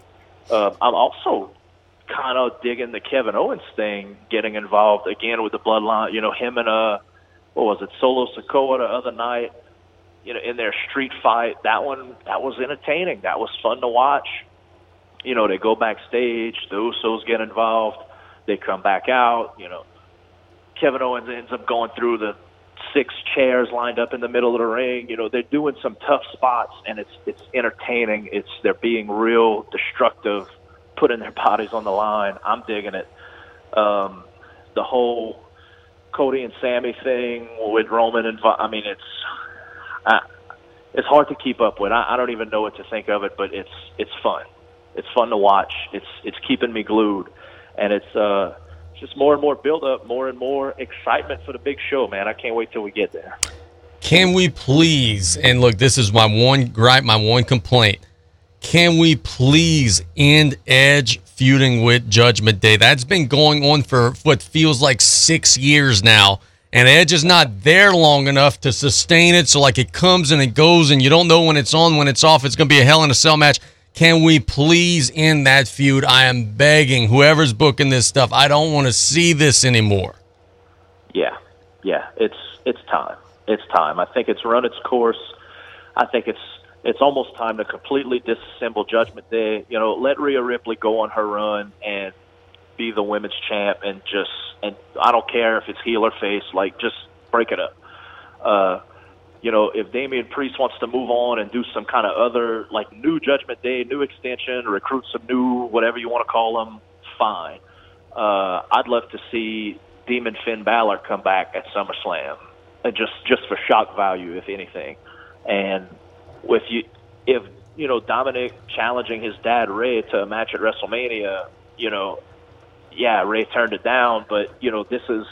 Uh, I'm also kind of digging the Kevin Owens thing, getting involved again with the bloodline. You know, him and uh, what was it, Solo Sikoa the other night. You know, in their street fight, that one that was entertaining. That was fun to watch. You know, they go backstage, the Usos get involved, they come back out. You know, Kevin Owens ends up going through the six chairs lined up in the middle of the ring. You know, they're doing some tough spots, and it's it's entertaining. It's they're being real destructive putting their bodies on the line. I'm digging it. Um, the whole Cody and Sami thing with Roman and I mean it's uh, it's hard to keep up with. I, I don't even know what to think of it, but it's it's fun. It's fun to watch. It's it's keeping me glued, and it's uh, just more and more build up, more and more excitement for the big show, man. I can't wait till we get there. Can we please? And look, this is my one gripe, my one complaint can we please end Edge feuding with Judgment Day? That's been going on for what feels like six years now. And Edge is not there long enough to sustain it. So, like, it comes and it goes, and you don't know when it's on, when it's off. It's going to be a hell in a cell match. Can we please end that feud? I am begging whoever's booking this stuff. I don't want to see this anymore. Yeah, yeah, it's it's time. It's time. I think it's run its course. I think it's it's almost time to completely disassemble Judgment Day. You know, let Rhea Ripley go on her run and be the women's champ, and just and I don't care if it's heel or face, like just break it up. Uh, you know, if Damian Priest wants to move on and do some kind of other like new Judgment Day, new extension, recruit some new whatever you want to call them, fine. Uh, I'd love to see Demon Finn Balor come back at SummerSlam, uh, just just for shock value, if anything. And with you, if you know Dominic challenging his dad Rey to a match at WrestleMania, you know, yeah, Rey turned it down, but you know this is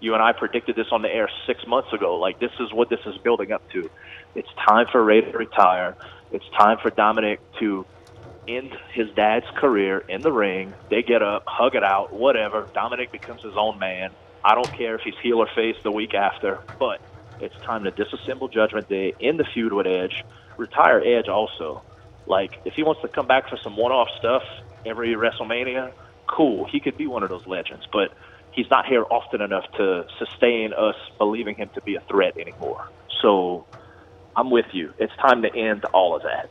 you and I predicted this on the air six months ago. Like this is what this is building up to. It's time for Rey to retire. It's time for Dominic to end his dad's career in the ring. They get up, hug it out, whatever. Dominic becomes his own man. I don't care if he's heel or face the week after, but it's time to disassemble Judgment Day in the feud with Edge. Retire Edge also. Like if he wants to come back for some one-off stuff every WrestleMania, cool. He could be one of those legends, but he's not here often enough to sustain us believing him to be a threat anymore. So I'm with you. It's time to end all of that.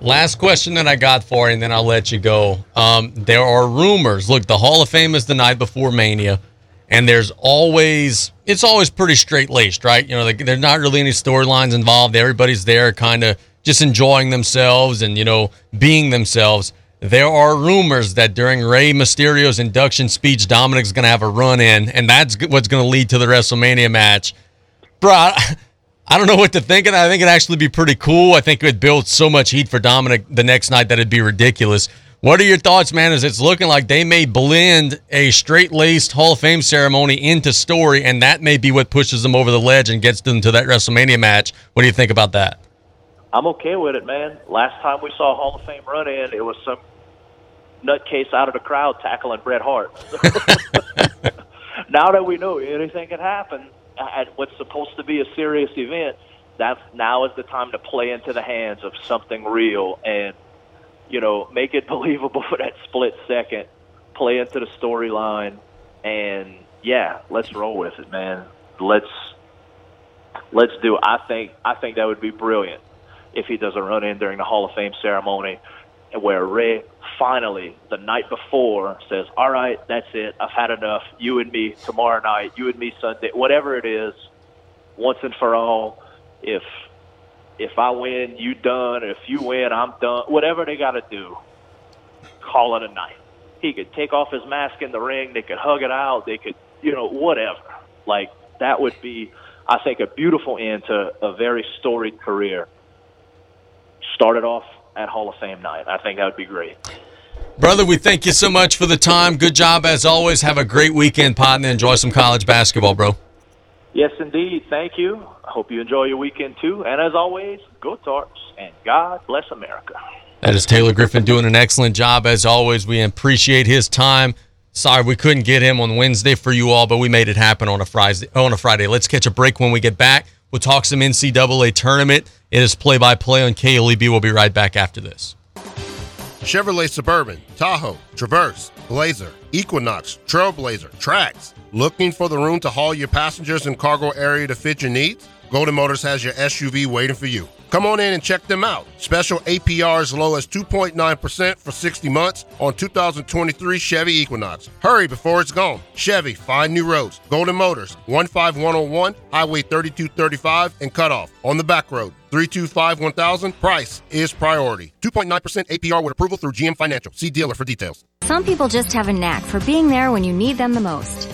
Last question that I got for you, and then I'll let you go. Um, there are rumors. Look, the Hall of Fame is the night before Mania, and there's always it's always pretty straight laced, right? You know, like, there's not really any storylines involved. Everybody's there, kind of just enjoying themselves and you know being themselves. There are rumors that during Rey Mysterio's induction speech, Dominic's going to have a run in, and that's what's going to lead to the WrestleMania match. Bro, I, I don't know what to think that. I think it'd actually be pretty cool. I think it would build so much heat for Dominic the next night that it'd be ridiculous. What are your thoughts, man? As it's looking like they may blend a straight laced Hall of Fame ceremony into story, and that may be what pushes them over the ledge and gets them to that WrestleMania match. What do you think about that? I'm okay with it, man. Last time we saw Hall of Fame run in, it was some nutcase out of the crowd tackling Bret Hart. now that we know anything can happen at what's supposed to be a serious event, that's now is the time to play into the hands of something real and you know make it believable for that split second. Play into the storyline, and yeah, let's roll with it, man. Let's let's do. It. I think I think that would be brilliant if he does a run in during the Hall of Fame ceremony where Rey finally, the night before, says, All right, that's it. I've had enough. You and me tomorrow night, you and me Sunday, whatever it is, once and for all. If if I win, you done. If you win, I'm done. Whatever they got to do, call it a night. He could take off his mask in the ring. They could hug it out. They could, you know, whatever. Like that would be, I think, a beautiful end to a very storied career. Started off at Hall of Fame night. I think that would be great. Brother, we thank you so much for the time. Good job as always. Have a great weekend, partner. Enjoy some college basketball, bro. Yes, indeed. Thank you. I hope you enjoy your weekend too. And as always, go Tarps and God bless America. That is Taylor Griffin doing an excellent job as always. We appreciate his time. Sorry we couldn't get him on Wednesday for you all, but we made it happen on a Friday. On a Friday. Let's catch a break when we get back. We'll talk some NCAA tournament. It is play by play on KLEB. We'll be right back after this. Chevrolet Suburban, Tahoe, Traverse, Blazer, Equinox, Trailblazer, Trax. Looking for the room to haul your passengers and cargo area to fit your needs? Golden Motors has your SUV waiting for you. Come on in and check them out. Special APR as low as 2.9% for 60 months on 2023 Chevy Equinox. Hurry before it's gone. Chevy, find new roads. Golden Motors, 15101, Highway 3235, and Cutoff. On the back road, 325 1000. Price is priority. 2.9% APR with approval through GM Financial. See dealer for details. Some people just have a knack for being there when you need them the most.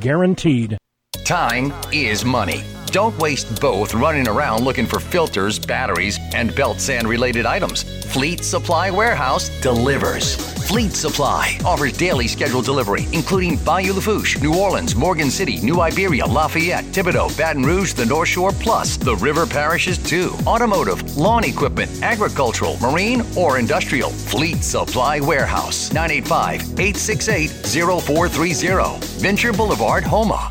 guaranteed. Time is money. Don't waste both running around looking for filters, batteries, and belt sand related items. Fleet Supply Warehouse delivers. Fleet Supply offers daily scheduled delivery, including Bayou Lafourche, New Orleans, Morgan City, New Iberia, Lafayette, Thibodaux, Baton Rouge, the North Shore, plus the river parishes too. Automotive, lawn equipment, agricultural, marine, or industrial. Fleet Supply Warehouse, 985 868 0430. Venture Boulevard, Houma.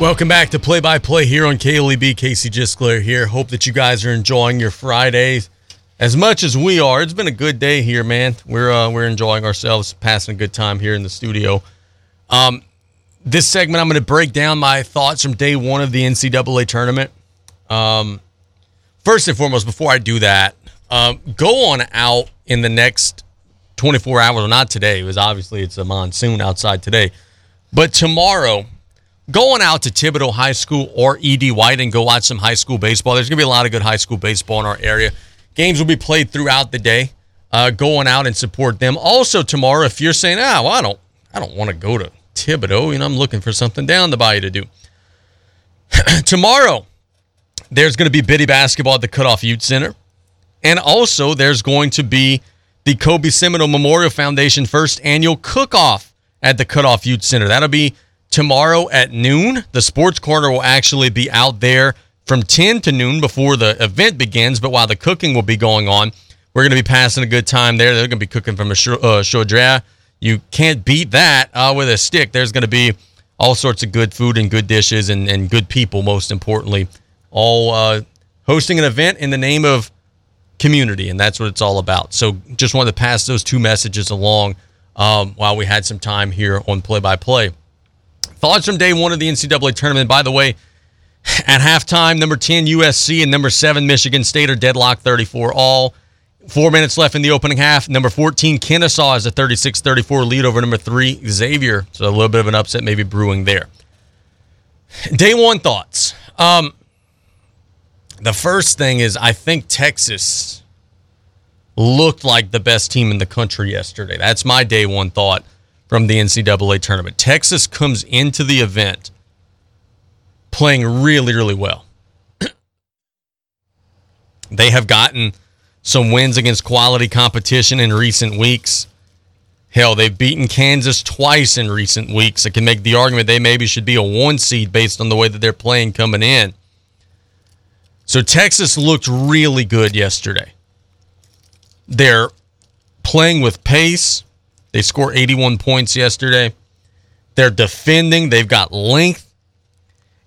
Welcome back to Play by Play here on KLEB. Casey Gisclair here. Hope that you guys are enjoying your Fridays as much as we are. It's been a good day here, man. We're uh, we're enjoying ourselves, passing a good time here in the studio. Um, this segment, I'm going to break down my thoughts from day one of the NCAA tournament. Um, first and foremost, before I do that, um, go on out in the next 24 hours. or not today, because obviously it's a monsoon outside today, but tomorrow going out to Thibodaux High School or ED White and go watch some high school baseball. There's going to be a lot of good high school baseball in our area. Games will be played throughout the day. Uh, going out and support them. Also tomorrow, if you're saying, ah, well, I don't, I don't want to go to Thibodaux, you know, I'm looking for something down the bayou to do. tomorrow, there's going to be Biddy basketball at the Cutoff Youth Center, and also there's going to be the Kobe Seminole Memorial Foundation first annual cook-off at the Cutoff Youth Center. That'll be tomorrow at noon. The sports corner will actually be out there from 10 to noon before the event begins, but while the cooking will be going on, we're going to be passing a good time there. They're going to be cooking from a uh, chaudre. You can't beat that uh, with a stick. There's going to be all sorts of good food and good dishes and, and good people, most importantly, all uh, hosting an event in the name of community, and that's what it's all about. So just wanted to pass those two messages along um, while we had some time here on play by play. Thoughts from day one of the NCAA tournament. By the way, at halftime, number 10 USC and number 7 Michigan State are deadlocked 34 all. Four minutes left in the opening half. Number 14 Kennesaw is a 36 34 lead over number 3 Xavier. So a little bit of an upset maybe brewing there. Day one thoughts. Um, the first thing is I think Texas looked like the best team in the country yesterday. That's my day one thought from the NCAA tournament. Texas comes into the event playing really, really well. they have gotten some wins against quality competition in recent weeks. Hell, they've beaten Kansas twice in recent weeks. I can make the argument they maybe should be a one seed based on the way that they're playing coming in. So Texas looked really good yesterday. They're playing with pace. They scored 81 points yesterday. They're defending, they've got length.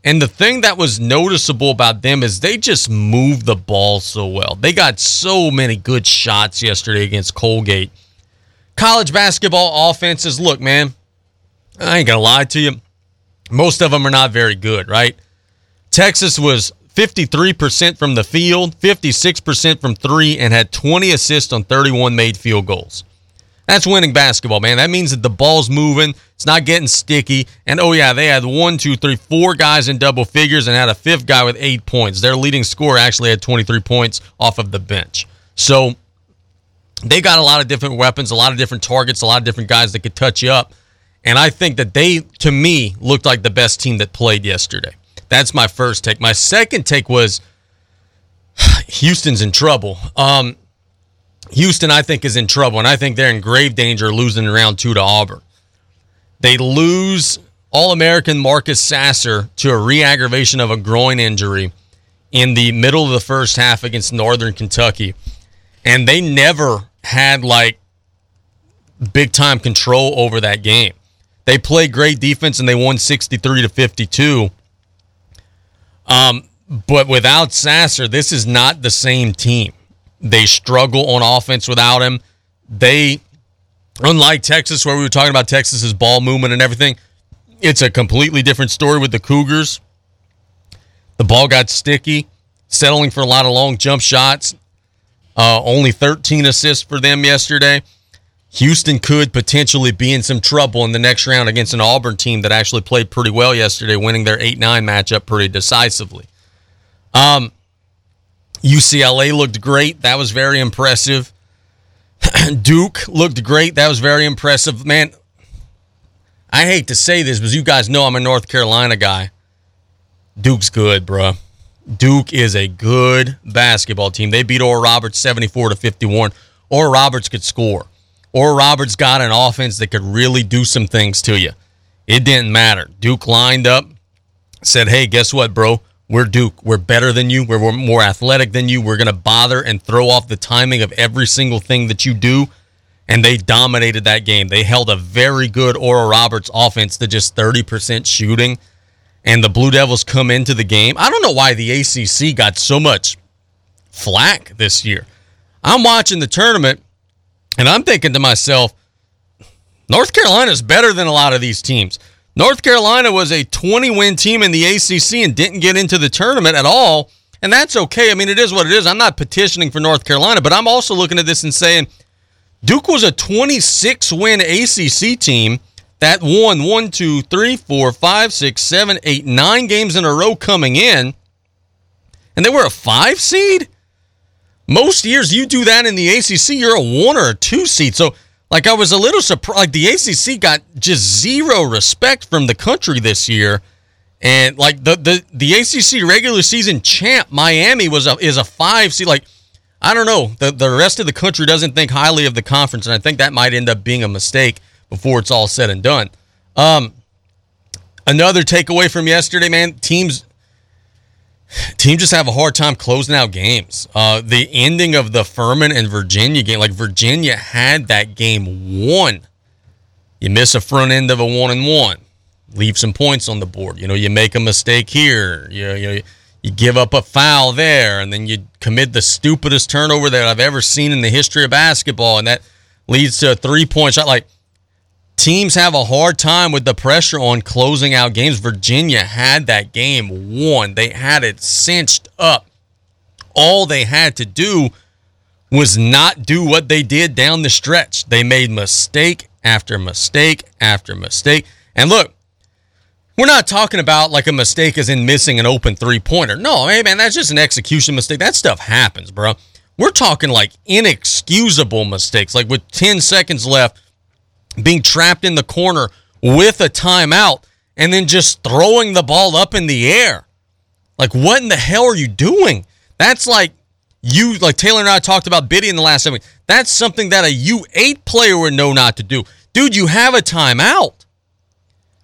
And the thing that was noticeable about them is they just move the ball so well. They got so many good shots yesterday against Colgate. College basketball offenses, look, man, I ain't going to lie to you. Most of them are not very good, right? Texas was 53% from the field, 56% from three, and had 20 assists on 31 made field goals. That's winning basketball, man. That means that the ball's moving, It's not getting sticky. And oh yeah, they had one, two, three, four guys in double figures and had a fifth guy with eight points. Their leading scorer actually had 23 points off of the bench. So they got a lot of different weapons, a lot of different targets, a lot of different guys that could touch you up. And I think that they, to me, looked like the best team that played yesterday. That's my first take. My second take was Houston's in trouble. Um, Houston, I think, is in trouble, and I think they're in grave danger losing round two to Auburn. They lose All American Marcus Sasser to a re aggravation of a groin injury in the middle of the first half against Northern Kentucky. And they never had like big time control over that game. They played great defense and they won 63 to 52. Um, but without Sasser, this is not the same team. They struggle on offense without him. They, unlike Texas, where we were talking about Texas's ball movement and everything, it's a completely different story with the Cougars. The ball got sticky, settling for a lot of long jump shots. Uh, only 13 assists for them yesterday. Houston could potentially be in some trouble in the next round against an Auburn team that actually played pretty well yesterday, winning their 8 9 matchup pretty decisively. Um, UCLA looked great. That was very impressive. Duke looked great. That was very impressive. Man, I hate to say this, but you guys know I'm a North Carolina guy. Duke's good, bro. Duke is a good basketball team. They beat Oral Roberts 74 to 51. Oral Roberts could score. Oral Roberts got an offense that could really do some things to you. It didn't matter. Duke lined up, said, hey, guess what, bro? We're Duke. We're better than you. We're more athletic than you. We're going to bother and throw off the timing of every single thing that you do. And they dominated that game. They held a very good Oral Roberts offense to just 30% shooting. And the Blue Devils come into the game. I don't know why the ACC got so much flack this year. I'm watching the tournament and I'm thinking to myself, North Carolina is better than a lot of these teams. North Carolina was a 20 win team in the ACC and didn't get into the tournament at all. And that's okay. I mean, it is what it is. I'm not petitioning for North Carolina, but I'm also looking at this and saying Duke was a 26 win ACC team that won one, two, three, four, five, six, seven, eight, nine games in a row coming in. And they were a five seed? Most years you do that in the ACC, you're a one or a two seed. So like I was a little surprised. Like the ACC got just zero respect from the country this year, and like the the the ACC regular season champ Miami was a is a five seed. Like I don't know, the the rest of the country doesn't think highly of the conference, and I think that might end up being a mistake before it's all said and done. Um, another takeaway from yesterday, man. Teams team just have a hard time closing out games. Uh, the ending of the Furman and Virginia game, like Virginia had that game won. You miss a front end of a one and one, leave some points on the board. You know, you make a mistake here. You, you you give up a foul there, and then you commit the stupidest turnover that I've ever seen in the history of basketball, and that leads to a three point shot. Like teams have a hard time with the pressure on closing out games. Virginia had that game won. They had it cinched up. All they had to do was not do what they did down the stretch. They made mistake after mistake after mistake. And look, we're not talking about like a mistake as in missing an open three pointer. No, hey man, that's just an execution mistake. That stuff happens, bro. We're talking like inexcusable mistakes. Like with 10 seconds left, being trapped in the corner with a timeout and then just throwing the ball up in the air. Like, what in the hell are you doing? That's like you, like Taylor and I talked about Biddy in the last segment. That's something that a U8 player would know not to do. Dude, you have a timeout.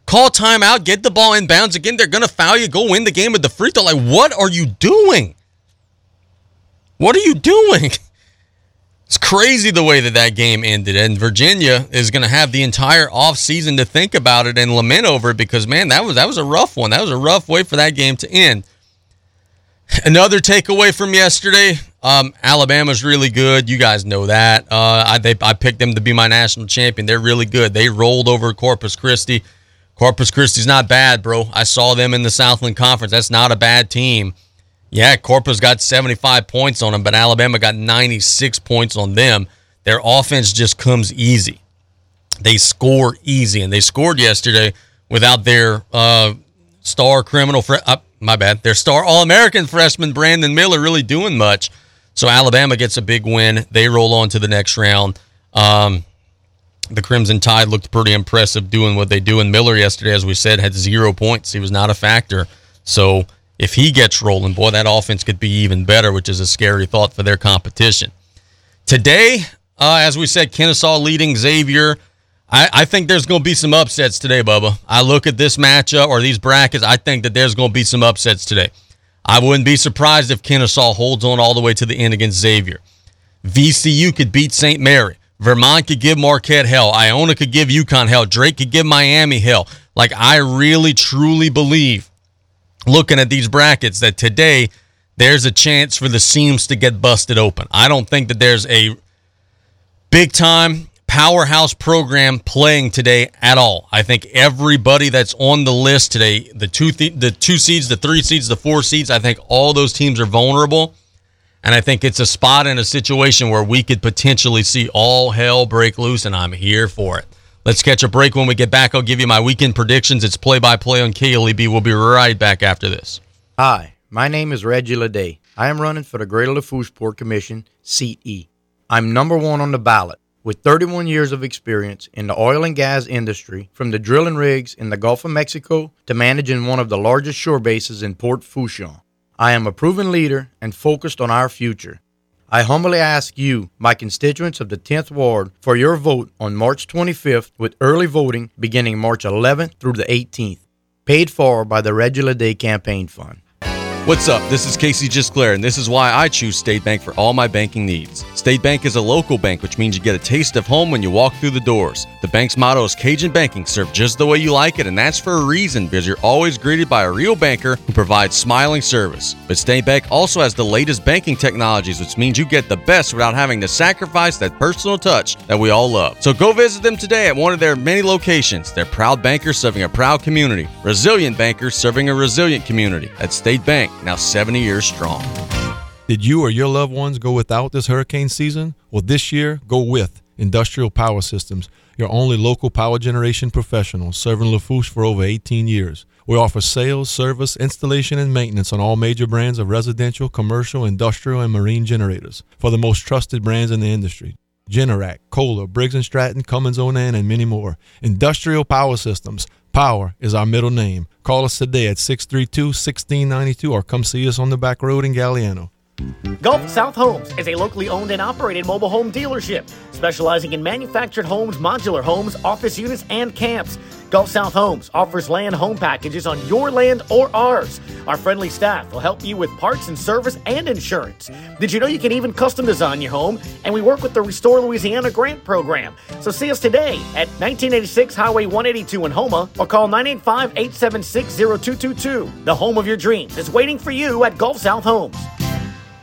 Call timeout, get the ball in bounds again. They're going to foul you, go win the game with the free throw. Like, what are you doing? What are you doing? It's crazy the way that that game ended, and Virginia is going to have the entire offseason to think about it and lament over it because man, that was that was a rough one. That was a rough way for that game to end. Another takeaway from yesterday: um, Alabama's really good. You guys know that. Uh, I they, I picked them to be my national champion. They're really good. They rolled over Corpus Christi. Corpus Christi's not bad, bro. I saw them in the Southland Conference. That's not a bad team. Yeah, Corpus got 75 points on them, but Alabama got 96 points on them. Their offense just comes easy. they score easy, and they scored yesterday without their uh, star criminal. Fre- uh, my bad. Their star All American freshman Brandon Miller really doing much. So Alabama gets a big win. They roll on to the next round. Um, the Crimson Tide looked pretty impressive doing what they do. And Miller yesterday, as we said, had zero points. He was not a factor. So if he gets rolling, boy, that offense could be even better, which is a scary thought for their competition. Today, uh, as we said, Kennesaw leading Xavier. I, I think there's going to be some upsets today, Bubba. I look at this matchup or these brackets. I think that there's going to be some upsets today. I wouldn't be surprised if Kennesaw holds on all the way to the end against Xavier. VCU could beat St. Mary. Vermont could give Marquette hell. Iona could give UConn hell. Drake could give Miami hell. Like, I really, truly believe, looking at these brackets, that today there's a chance for the seams to get busted open. I don't think that there's a big time powerhouse program playing today at all. I think everybody that's on the list today, the two th- the two seeds, the three seeds, the four seeds, I think all those teams are vulnerable. And I think it's a spot in a situation where we could potentially see all hell break loose, and I'm here for it. Let's catch a break when we get back. I'll give you my weekend predictions. It's play by play on KLEB. We'll be right back after this. Hi, my name is Reggie Leday. I am running for the Greater Lafourche Port Commission, Seat E. I'm number one on the ballot with 31 years of experience in the oil and gas industry, from the drilling rigs in the Gulf of Mexico to managing one of the largest shore bases in Port Fourchon. I am a proven leader and focused on our future. I humbly ask you, my constituents of the 10th Ward, for your vote on March 25th with early voting beginning March 11th through the 18th. Paid for by the Reggie Leday Campaign Fund. What's up? This is Casey Gisclair, and this is why I choose State Bank for all my banking needs. State Bank is a local bank, which means you get a taste of home when you walk through the doors. The bank's motto is Cajun Banking, served just the way you like it, and that's for a reason because you're always greeted by a real banker who provides smiling service. But State Bank also has the latest banking technologies, which means you get the best without having to sacrifice that personal touch that we all love. So go visit them today at one of their many locations. They're proud bankers serving a proud community, resilient bankers serving a resilient community. At State Bank now 70 years strong. Did you or your loved ones go without this hurricane season? Well, this year, go with Industrial Power Systems, your only local power generation professional serving Lafourche for over 18 years. We offer sales, service, installation, and maintenance on all major brands of residential, commercial, industrial, and marine generators for the most trusted brands in the industry. Generac, Kohler, Briggs & Stratton, Cummins Onan, and many more. Industrial Power Systems. Power is our middle name. Call us today at 632-1692 or come see us on the back road in Galliano. Gulf South Homes is a locally owned and operated mobile home dealership specializing in manufactured homes, modular homes, office units, and camps. Gulf South Homes offers land home packages on your land or ours. Our friendly staff will help you with parts and service and insurance. Did you know you can even custom design your home? And we work with the Restore Louisiana grant program. So see us today at 1986 Highway 182 in Houma or call 985 876 0222. The home of your dreams is waiting for you at Gulf South Homes.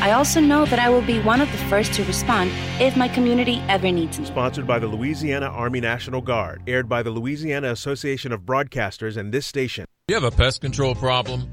I also know that I will be one of the first to respond if my community ever needs me. Sponsored by the Louisiana Army National Guard, aired by the Louisiana Association of Broadcasters and this station. You have a pest control problem?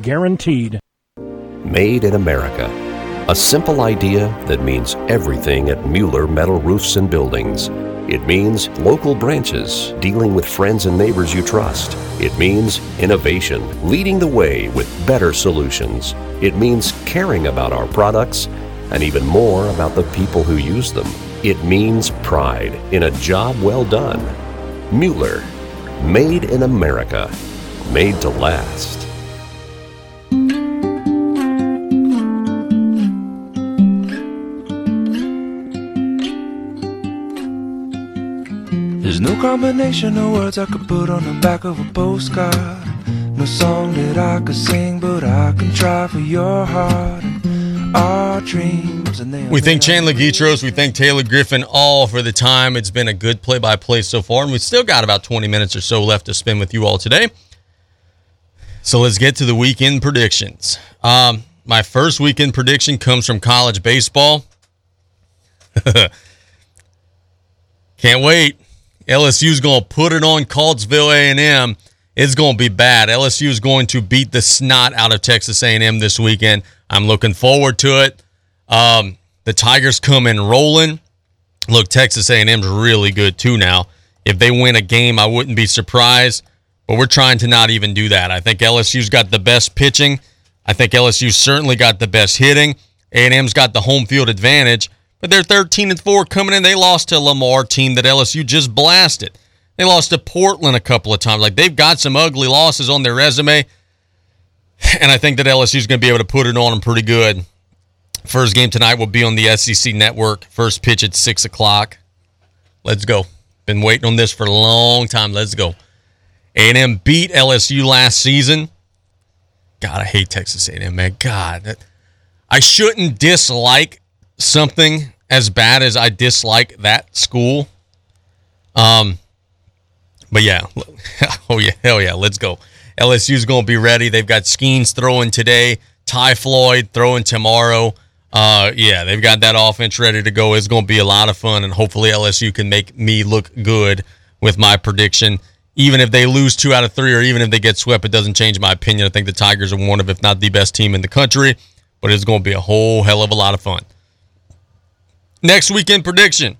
guaranteed. Made in America. A simple idea that means everything at Mueller Metal Roofs and Buildings. It means local branches dealing with friends and neighbors you trust. It means innovation, leading the way with better solutions. It means caring about our products and even more about the people who use them. It means pride in a job well done. Mueller, made in America, made to last. There's no combination of words I could put on the back of a postcard. No song that I could sing, but I can try for your heart. Our dreams and they We thank Chandler Guidroz, We thank Taylor Griffin all for the time. It's been a good play by play so far, and we've still got about 20 minutes or so left to spend with you all today. So let's get to the weekend predictions. Um, my first weekend prediction comes from college baseball. Can't wait. LSU's going to put it on Coltsville A&M. It's going to be bad. LSU is going to beat the snot out of Texas A&M this weekend. I'm looking forward to it. Um, the Tigers come in rolling. Look, Texas A&M's really good too now. If they win a game, I wouldn't be surprised. But we're trying to not even do that. I think LSU's got the best pitching. I think LSU certainly got the best hitting. A&M's got the home field advantage. But they're 13 and 4 coming in. They lost to a Lamar team that LSU just blasted. They lost to Portland a couple of times. Like they've got some ugly losses on their resume. And I think that LSU's going to be able to put it on them pretty good. First game tonight will be on the SEC network. First pitch at 6 o'clock. Let's go. Been waiting on this for a long time. Let's go. A&M beat LSU last season. God, I hate Texas A&M, man. God, I shouldn't dislike something as bad as I dislike that school. Um, but yeah, oh yeah, hell yeah, let's go. LSU's going to be ready. They've got Skenes throwing today, Ty Floyd throwing tomorrow. Uh, yeah, they've got that offense ready to go. It's going to be a lot of fun, and hopefully LSU can make me look good with my prediction. Even if they lose two out of three, or even if they get swept, it doesn't change my opinion. I think the Tigers are one of, if not the best team in the country, but it's going to be a whole hell of a lot of fun. Next weekend prediction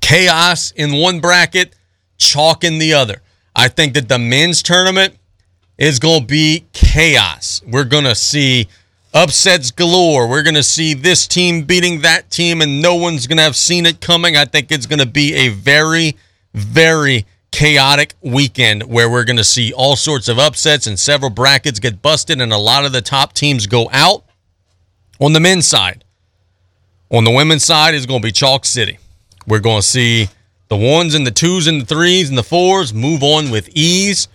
chaos in one bracket, chalk in the other. I think that the men's tournament is going to be chaos. We're going to see upsets galore. We're going to see this team beating that team, and no one's going to have seen it coming. I think it's going to be a very, very chaotic weekend where we're going to see all sorts of upsets and several brackets get busted, and a lot of the top teams go out on the men's side. On the women's side is going to be Chalk City. We're going to see the ones and the twos and the threes and the fours move on with ease.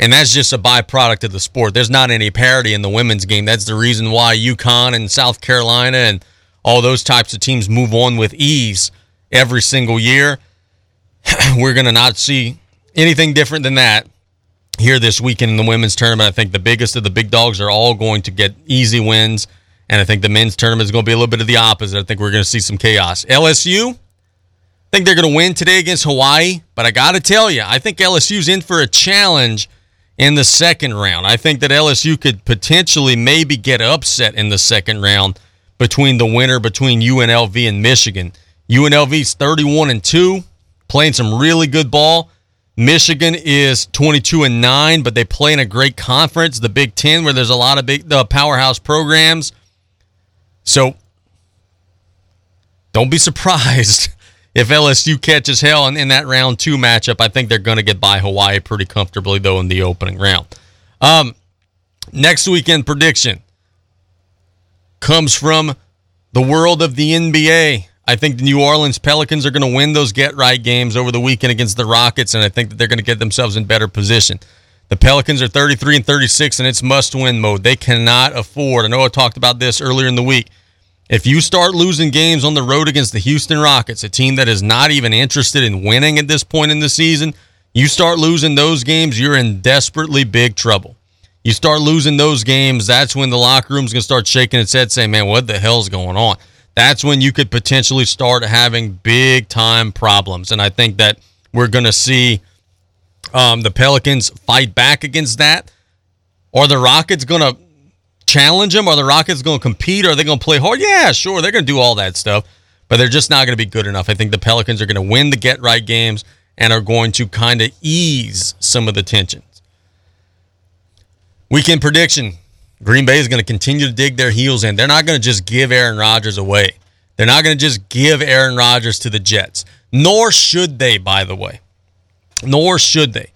And that's just a byproduct of the sport. There's not any parity in the women's game. That's the reason why UConn and South Carolina and all those types of teams move on with ease every single year. We're going to not see anything different than that here this weekend in the women's tournament. I think the biggest of the big dogs are all going to get easy wins. And I think the men's tournament is going to be a little bit of the opposite. I think we're going to see some chaos. LSU, I think they're going to win today against Hawaii, but I got to tell you, I think LSU's in for a challenge in the second round. I think that LSU could potentially maybe get upset in the second round between the winner between UNLV and Michigan. UNLV's 31 and 2, playing some really good ball. Michigan is 22 and 9, but they play in a great conference, the Big 10 where there's a lot of big the powerhouse programs. So don't be surprised if LSU catches hell in, in that round two matchup. I think they're going to get by Hawaii pretty comfortably, though, in the opening round. Um, next weekend prediction comes from the world of the NBA. I think the New Orleans Pelicans are going to win those get right games over the weekend against the Rockets, and I think that they're going to get themselves in better position. The Pelicans are 33 and 36, and it's must win mode. They cannot afford. I know I talked about this earlier in the week. If you start losing games on the road against the Houston Rockets, a team that is not even interested in winning at this point in the season, you start losing those games, you're in desperately big trouble. You start losing those games, that's when the locker room's going to start shaking its head saying, man, what the hell's going on? That's when you could potentially start having big time problems. And I think that we're going to see um, the Pelicans fight back against that. Are the Rockets going to challenge them? Are the Rockets going to compete? Are they going to play hard? Yeah, sure. They're going to do all that stuff, but they're just not going to be good enough. I think the Pelicans are going to win the get right games and are going to kind of ease some of the tensions. Weekend prediction Green Bay is going to continue to dig their heels in. They're not going to just give Aaron Rodgers away. They're not going to just give Aaron Rodgers to the Jets, nor should they, by the way. Nor should they.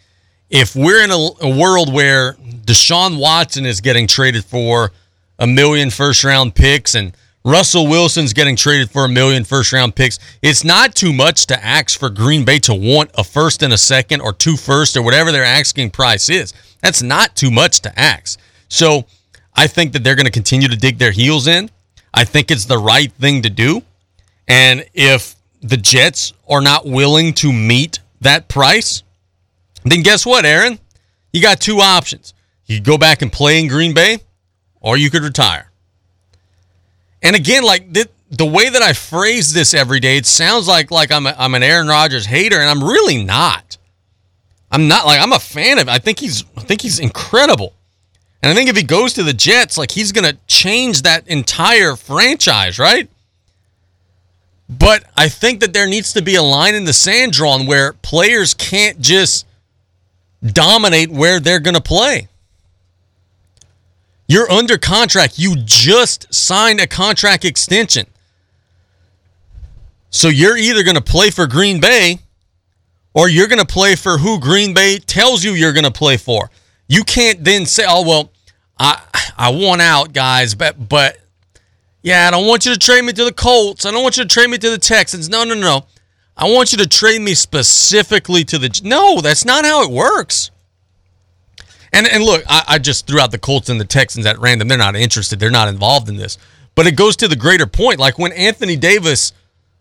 If we're in a, a world where Deshaun Watson is getting traded for a million first round picks and Russell Wilson's getting traded for a million first round picks. It's not too much to ask for Green Bay to want a first and a second or two first or whatever their asking price is. That's not too much to ask. So I think that they're going to continue to dig their heels in. I think it's the right thing to do. And if the Jets are not willing to meet that price, then guess what, Aaron? You got two options. You could go back and play in Green Bay, or you could retire. And again, like the, the way that I phrase this every day, it sounds like like I'm a, I'm an Aaron Rodgers hater, and I'm really not. I'm not like I'm a fan of. I think he's I think he's incredible, and I think if he goes to the Jets, like he's gonna change that entire franchise, right? But I think that there needs to be a line in the sand drawn where players can't just dominate where they're going to play. You're under contract. You just signed a contract extension. So you're either going to play for Green Bay or you're going to play for who Green Bay tells you you're going to play for. You can't then say, "Oh, well, I I want out, guys, but but yeah, I don't want you to trade me to the Colts. I don't want you to trade me to the Texans. No, no, no. I want you to trade me specifically to the No, that's not how it works. And and look, I, I, just threw out the Colts and the Texans at random. They're not interested. They're not involved in this. But it goes to the greater point. Like when Anthony Davis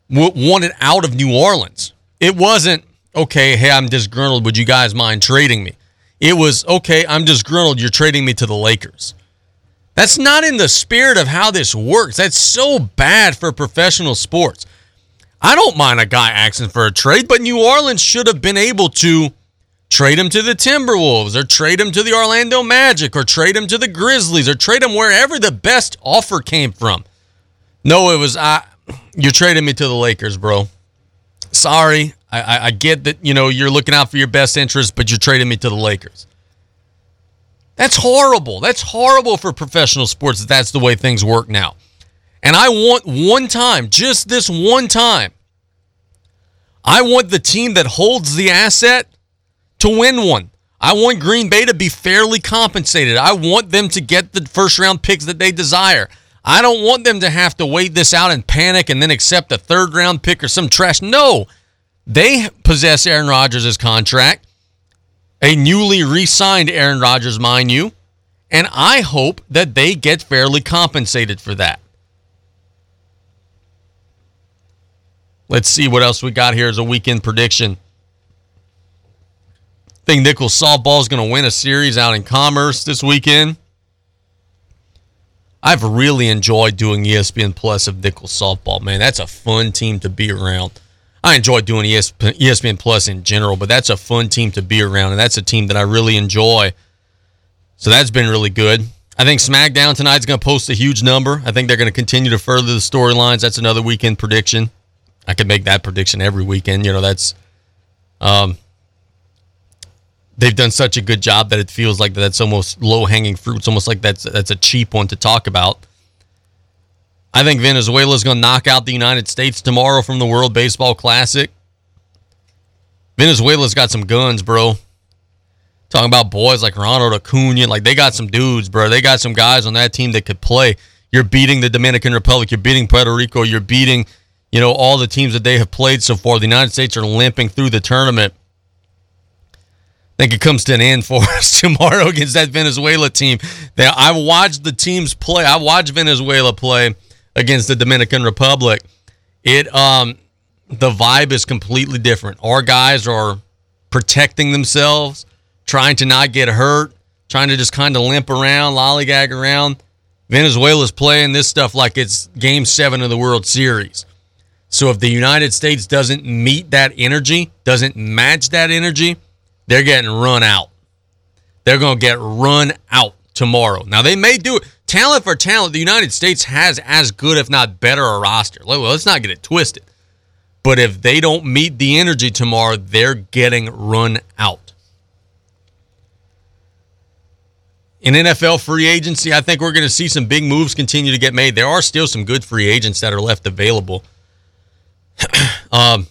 w- wanted out of New Orleans, it wasn't okay. Hey, I'm disgruntled. Would you guys mind trading me? It was okay. I'm disgruntled. You're trading me to the Lakers. That's not in the spirit of how this works. That's so bad for professional sports. I don't mind a guy asking for a trade, but New Orleans should have been able to trade him to the Timberwolves or trade him to the Orlando Magic or trade him to the Grizzlies or trade him wherever the best offer came from. No, it was I. You're trading me to the Lakers, bro. Sorry, I, I, I get that you know you're looking out for your best interest, but you're trading me to the Lakers. That's horrible. That's horrible for professional sports. That that's the way things work now. And I want one time, just this one time, I want the team that holds the asset to win one. I want Green Bay to be fairly compensated. I want them to get the first round picks that they desire. I don't want them to have to wait this out and panic and then accept a third round pick or some trash. No, they possess Aaron Rodgers' contract, a newly re signed Aaron Rodgers, mind you, and I hope that they get fairly compensated for that. Let's see what else we got here as a weekend prediction. Think Nicholls softball is going to win a series out in Commerce this weekend. I've really enjoyed doing ESPN Plus of Nicholls softball. Man, that's a fun team to be around. I enjoy doing ESPN Plus in general, but that's a fun team to be around, and that's a team that I really enjoy. So that's been really good. I think SmackDown tonight's going to post a huge number. I think they're going to continue to further the storylines. That's another weekend prediction. I could make that prediction every weekend. You know, that's um, they've done such a good job that it feels like that's almost low hanging fruit. It's almost like that's that's a cheap one to talk about. I think Venezuela's going to knock out the United States tomorrow from the World Baseball Classic. Venezuela's got some guns, bro. Talking about boys like Ronald Acuna, like they got some dudes, bro. They got some guys on that team that could play. You're beating the Dominican Republic, you're beating Puerto Rico, you're beating, you know, all the teams that they have played so far. The United States are limping through the tournament. I think it comes to an end for us tomorrow against that Venezuela team. They, I watched the teams play. I watched Venezuela play against the Dominican Republic. It um the vibe is completely different. Our guys are protecting themselves, trying to not get hurt, trying to just kind of limp around, lollygag around. Venezuela's playing this stuff like it's game seven of the World Series. So if the United States doesn't meet that energy, doesn't match that energy, they're getting run out. They're going to get run out tomorrow. Now, they may do it. Talent for talent, the United States has as good, if not better, a roster. Let's not get it twisted. But if they don't meet the energy tomorrow, they're getting run out. In NFL free agency, I think we're going to see some big moves continue to get made. There are still some good free agents that are left available. um,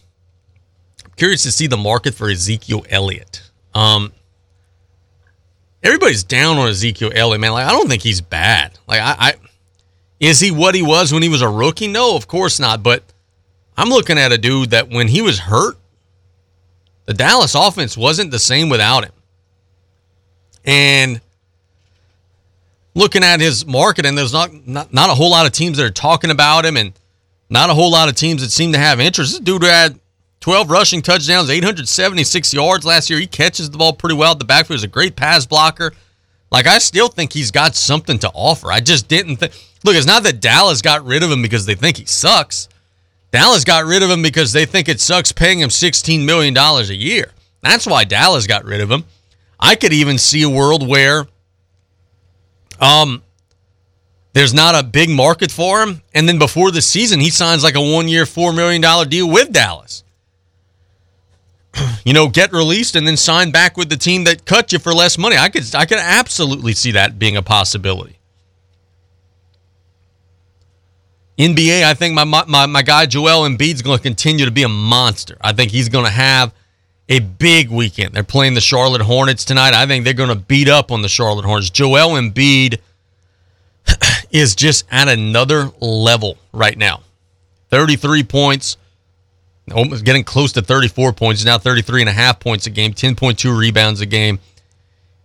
I'm curious to see the market for Ezekiel Elliott. Um, everybody's down on Ezekiel Elliott, man. Like I don't think he's bad. Like I, I is he what he was when he was a rookie? No, of course not. But I'm looking at a dude that when he was hurt, the Dallas offense wasn't the same without him. And looking at his market, and there's not, not not a whole lot of teams that are talking about him, and not a whole lot of teams that seem to have interest. This dude had 12 rushing touchdowns, 876 yards last year. He catches the ball pretty well the backfield. He's a great pass blocker. Like I still think he's got something to offer. I just didn't think. Look, it's not that Dallas got rid of him because they think he sucks. Dallas got rid of him because they think it sucks paying him $16 million a year. That's why Dallas got rid of him. I could even see a world where um there's not a big market for him, and then before the season he signs like a one-year, $4 million deal with Dallas. you know, get released and then sign back with the team that cut you for less money. I could I could absolutely see that being a possibility. NBA, I think my my my guy Joel Embiid's going to continue to be a monster. I think he's going to have a big weekend. They're playing the Charlotte Hornets tonight. I think they're going to beat up on the Charlotte Hornets. Joel Embiid is just at another level right now. 33 points, almost getting close to 34 points. Now 33 and a half points a game, 10.2 rebounds a game.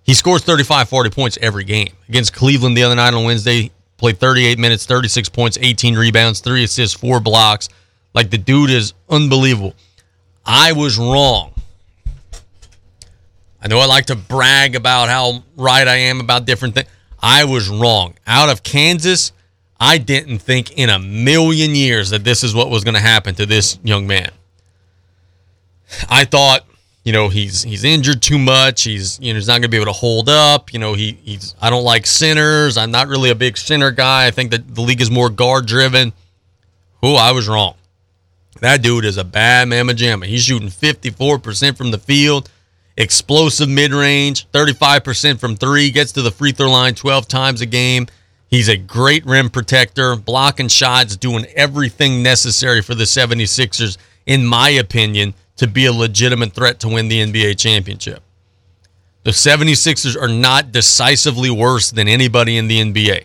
He scores 35, 40 points every game. Against Cleveland the other night on Wednesday, played 38 minutes, 36 points, 18 rebounds, three assists, four blocks. Like the dude is unbelievable. I was wrong. I know I like to brag about how right I am about different things. I was wrong. Out of Kansas, I didn't think in a million years that this is what was going to happen to this young man. I thought, you know, he's he's injured too much. He's you know he's not going to be able to hold up. You know, he he's I don't like centers. I'm not really a big center guy. I think that the league is more guard driven. Oh, I was wrong. That dude is a bad mamma jamma. He's shooting 54% from the field, explosive mid range, 35% from three, gets to the free throw line 12 times a game. He's a great rim protector, blocking shots, doing everything necessary for the 76ers, in my opinion, to be a legitimate threat to win the NBA championship. The 76ers are not decisively worse than anybody in the NBA.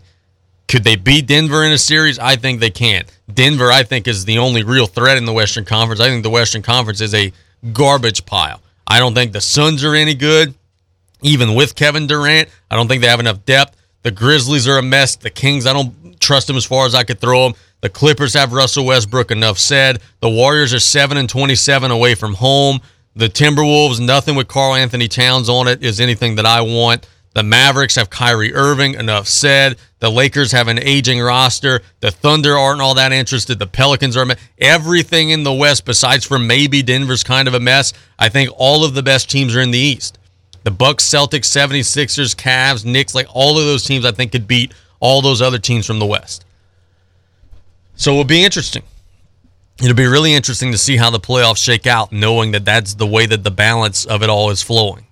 Could they beat Denver in a series? I think they can. Denver, I think, is the only real threat in the Western Conference. I think the Western Conference is a garbage pile. I don't think the Suns are any good, even with Kevin Durant. I don't think they have enough depth. The Grizzlies are a mess. The Kings, I don't trust them as far as I could throw them. The Clippers have Russell Westbrook, enough said. The Warriors are 7 and 27 away from home. The Timberwolves, nothing with Karl-Anthony Towns on it is anything that I want. The Mavericks have Kyrie Irving, enough said. The Lakers have an aging roster. The Thunder aren't all that interested. The Pelicans are everything in the West besides for maybe Denver's kind of a mess. I think all of the best teams are in the East. The Bucks, Celtics, 76ers, Cavs, Knicks, like all of those teams I think could beat all those other teams from the West. So it'll be interesting. It'll be really interesting to see how the playoffs shake out, knowing that that's the way that the balance of it all is flowing.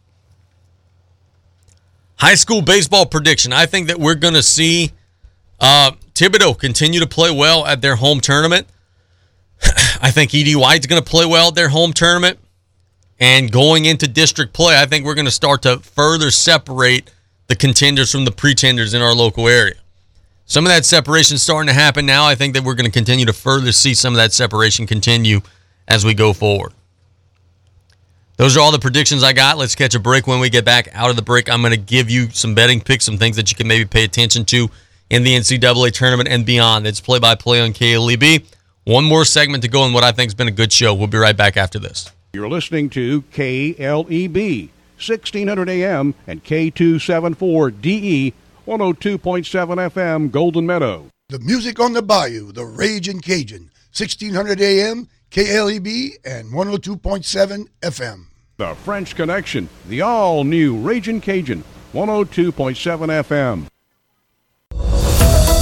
High school baseball prediction. I think that we're going to see uh, Thibodaux continue to play well at their home tournament. I think Ed White's going to play well at their home tournament. And going into district play, I think we're going to start to further separate the contenders from the pretenders in our local area. Some of that separation is starting to happen now. I think that we're going to continue to further see some of that separation continue as we go forward. Those are all the predictions I got. Let's catch a break. When we get back out of the break, I'm going to give you some betting picks, some things that you can maybe pay attention to in the NCAA tournament and beyond. It's play by play on KLEB. One more segment to go in what I think has been a good show. We'll be right back after this. You're listening to KLEB, 1600 AM and K274DE, 102.7 FM, Golden Meadow. The music on the bayou, the Raging Cajun, 1600 AM, KLEB, and 102.7 FM. The French Connection, the all new Raging Cajun, 102.7 FM.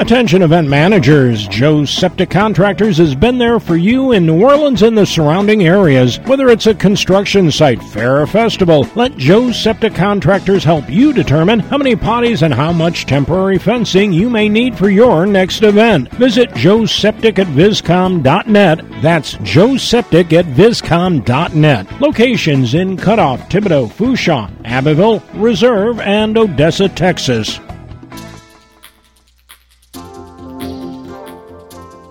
Attention event managers, Joe's Septic Contractors has been there for you in New Orleans and the surrounding areas. Whether it's a construction site, fair or festival, let Joe's Septic Contractors help you determine how many potties and how much temporary fencing you may need for your next event. Visit Joe's Septic at viscom.net. That's Joe's Septic at viscom.net. Locations in Cutoff, Thibodaux, Fourchon, Abbeville, Reserve, and Odessa, Texas.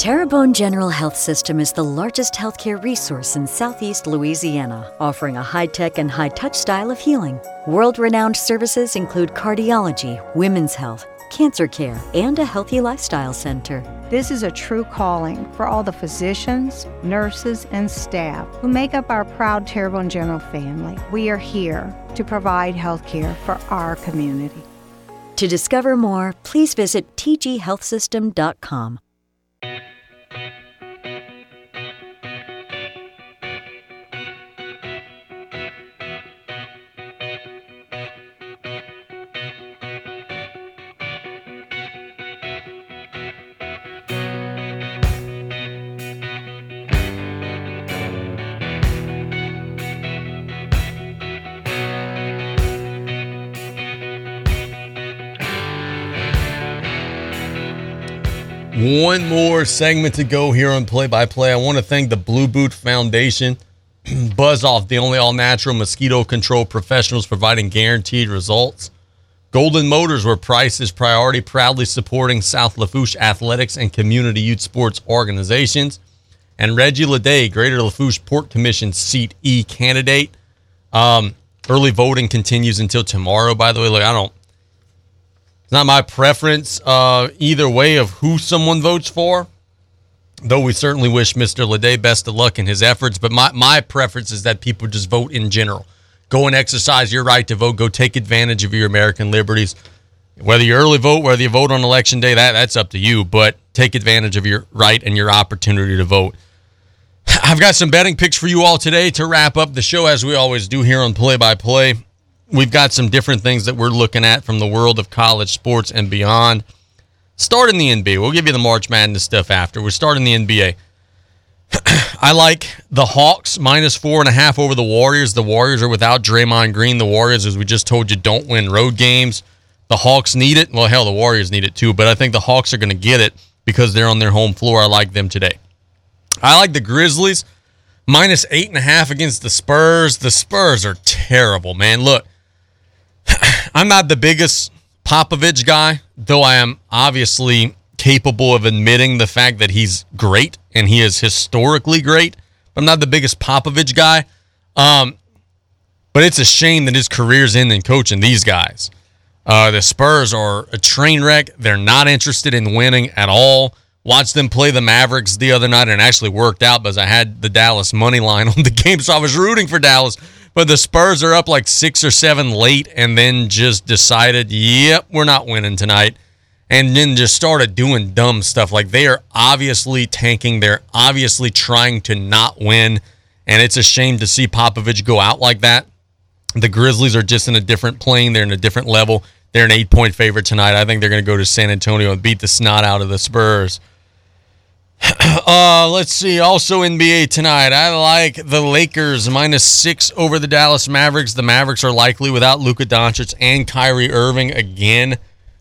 Terrebonne General Health System is the largest healthcare resource in southeast Louisiana, offering a high tech and high touch style of healing. World renowned services include cardiology, women's health, cancer care, and a healthy lifestyle center. This is a true calling for all the physicians, nurses, and staff who make up our proud Terrebonne General family. We are here to provide health care for our community. To discover more, please visit tghealthsystem.com. One more segment to go here on Play by Play. I want to thank the Blue Boot Foundation, Buzz Off, the only all natural mosquito control professionals providing guaranteed results. Golden Motors, where price is priority, proudly supporting South Lafourche athletics and community youth sports organizations. And Reggie Leday, Greater Lafourche Port Commission seat E candidate. Um, early voting continues until tomorrow, by the way. Look, I don't it's not my preference uh, either way of who someone votes for, though we certainly wish Mr. Leday best of luck in his efforts. But my, my preference is that people just vote in general. Go and exercise your right to vote. Go take advantage of your American liberties. Whether you early vote, whether you vote on election day, that, that's up to you. But take advantage of your right and your opportunity to vote. I've got some betting picks for you all today to wrap up the show, as we always do here on Play by Play we've got some different things that we're looking at from the world of college sports and beyond. Start in the NBA. We'll give you the March Madness stuff after. We're starting the NBA. I like the Hawks minus four and a half over the Warriors. The Warriors are without Draymond Green. The Warriors, as we just told you, don't win road games. The Hawks need it. Well, hell, the Warriors need it too, but I think the Hawks are going to get it because they're on their home floor. I like them today. I like the Grizzlies minus eight and a half against the Spurs. The Spurs are terrible, man. Look, I'm not the biggest Popovich guy, though I am obviously capable of admitting the fact that he's great and he is historically great. But I'm not the biggest Popovich guy. Um, but it's a shame that his career's ending coaching these guys. Uh, the Spurs are a train wreck. They're not interested in winning at all. Watched them play the Mavericks the other night and actually worked out because I had the Dallas money line on the game, so I was rooting for Dallas. But the Spurs are up like six or seven late and then just decided, yep, we're not winning tonight. And then just started doing dumb stuff. Like they are obviously tanking. They're obviously trying to not win. And it's a shame to see Popovich go out like that. The Grizzlies are just in a different plane. They're in a different level. They're an eight point favorite tonight. I think they're going to go to San Antonio and beat the snot out of the Spurs. Uh, let's see. Also NBA tonight, I like the Lakers minus six over the Dallas Mavericks. The Mavericks are likely without Luka Doncic and Kyrie Irving again.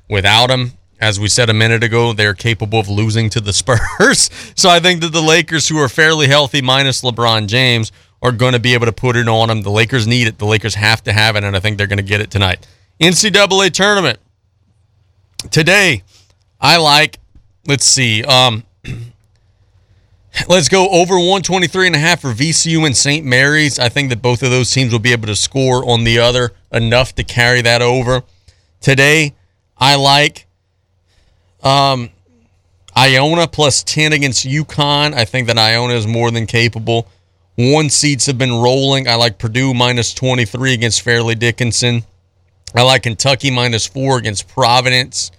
Without him, as we said a minute ago, they're capable of losing to the Spurs. so I think that the Lakers, who are fairly healthy minus LeBron James, are going to be able to put it on them. The Lakers need it. The Lakers have to have it, and I think they're going to get it tonight. NCAA tournament today. I like. Let's see. Um, Let's go over 123 and a half for VCU and St. Mary's. I think that both of those teams will be able to score on the other enough to carry that over. Today, I like um, Iona plus 10 against UConn. I think that Iona is more than capable. One seats have been rolling. I like Purdue minus 23 against Fairleigh Dickinson. I like Kentucky minus four against Providence.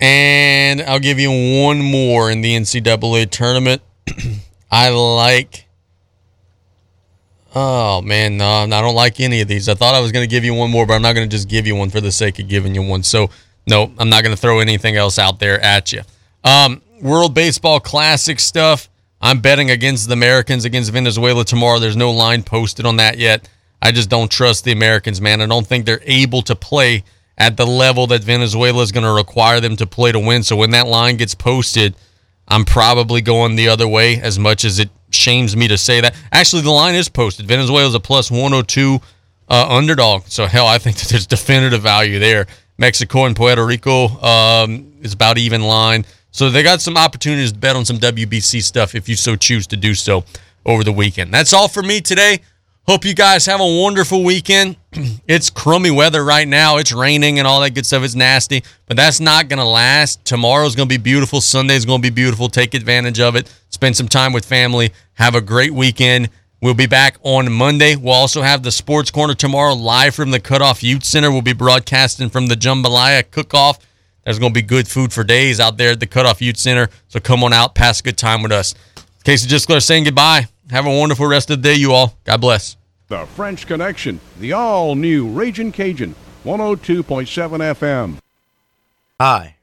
And I'll give you one more in the NCAA tournament. I like. Oh man, no, I don't like any of these. I thought I was going to give you one more, but I'm not going to just give you one for the sake of giving you one. So no, I'm not going to throw anything else out there at you. Um, World Baseball Classic stuff. I'm betting against the Americans against Venezuela tomorrow. There's no line posted on that yet. I just don't trust the Americans, man. I don't think they're able to play at the level that Venezuela is going to require them to play to win. So when that line gets posted, I'm probably going the other way as much as it shames me to say that. Actually, the line is posted. Venezuela's a plus 102 uh, underdog. So, hell, I think that there's definitive value there. Mexico and Puerto Rico um, is about even line. So they got some opportunities to bet on some WBC stuff if you so choose to do so over the weekend. That's all for me today. Hope you guys have a wonderful weekend. it's crummy weather right now. It's raining and all that good stuff. It's nasty, but that's not going to last. Tomorrow's going to be beautiful. Sunday's going to be beautiful. Take advantage of it. Spend some time with family. Have a great weekend. We'll be back on Monday. We'll also have the Sports Corner tomorrow live from the Cutoff Youth Center. We'll be broadcasting from the Jambalaya Cook-Off. There's going to be good food for days out there at the Cutoff Youth Center. So come on out, pass a good time with us. Casey Gisclair saying goodbye. Have a wonderful rest of the day, you all. God bless. The French Connection, the all new Raging Cajun, 102.7 FM. Hi,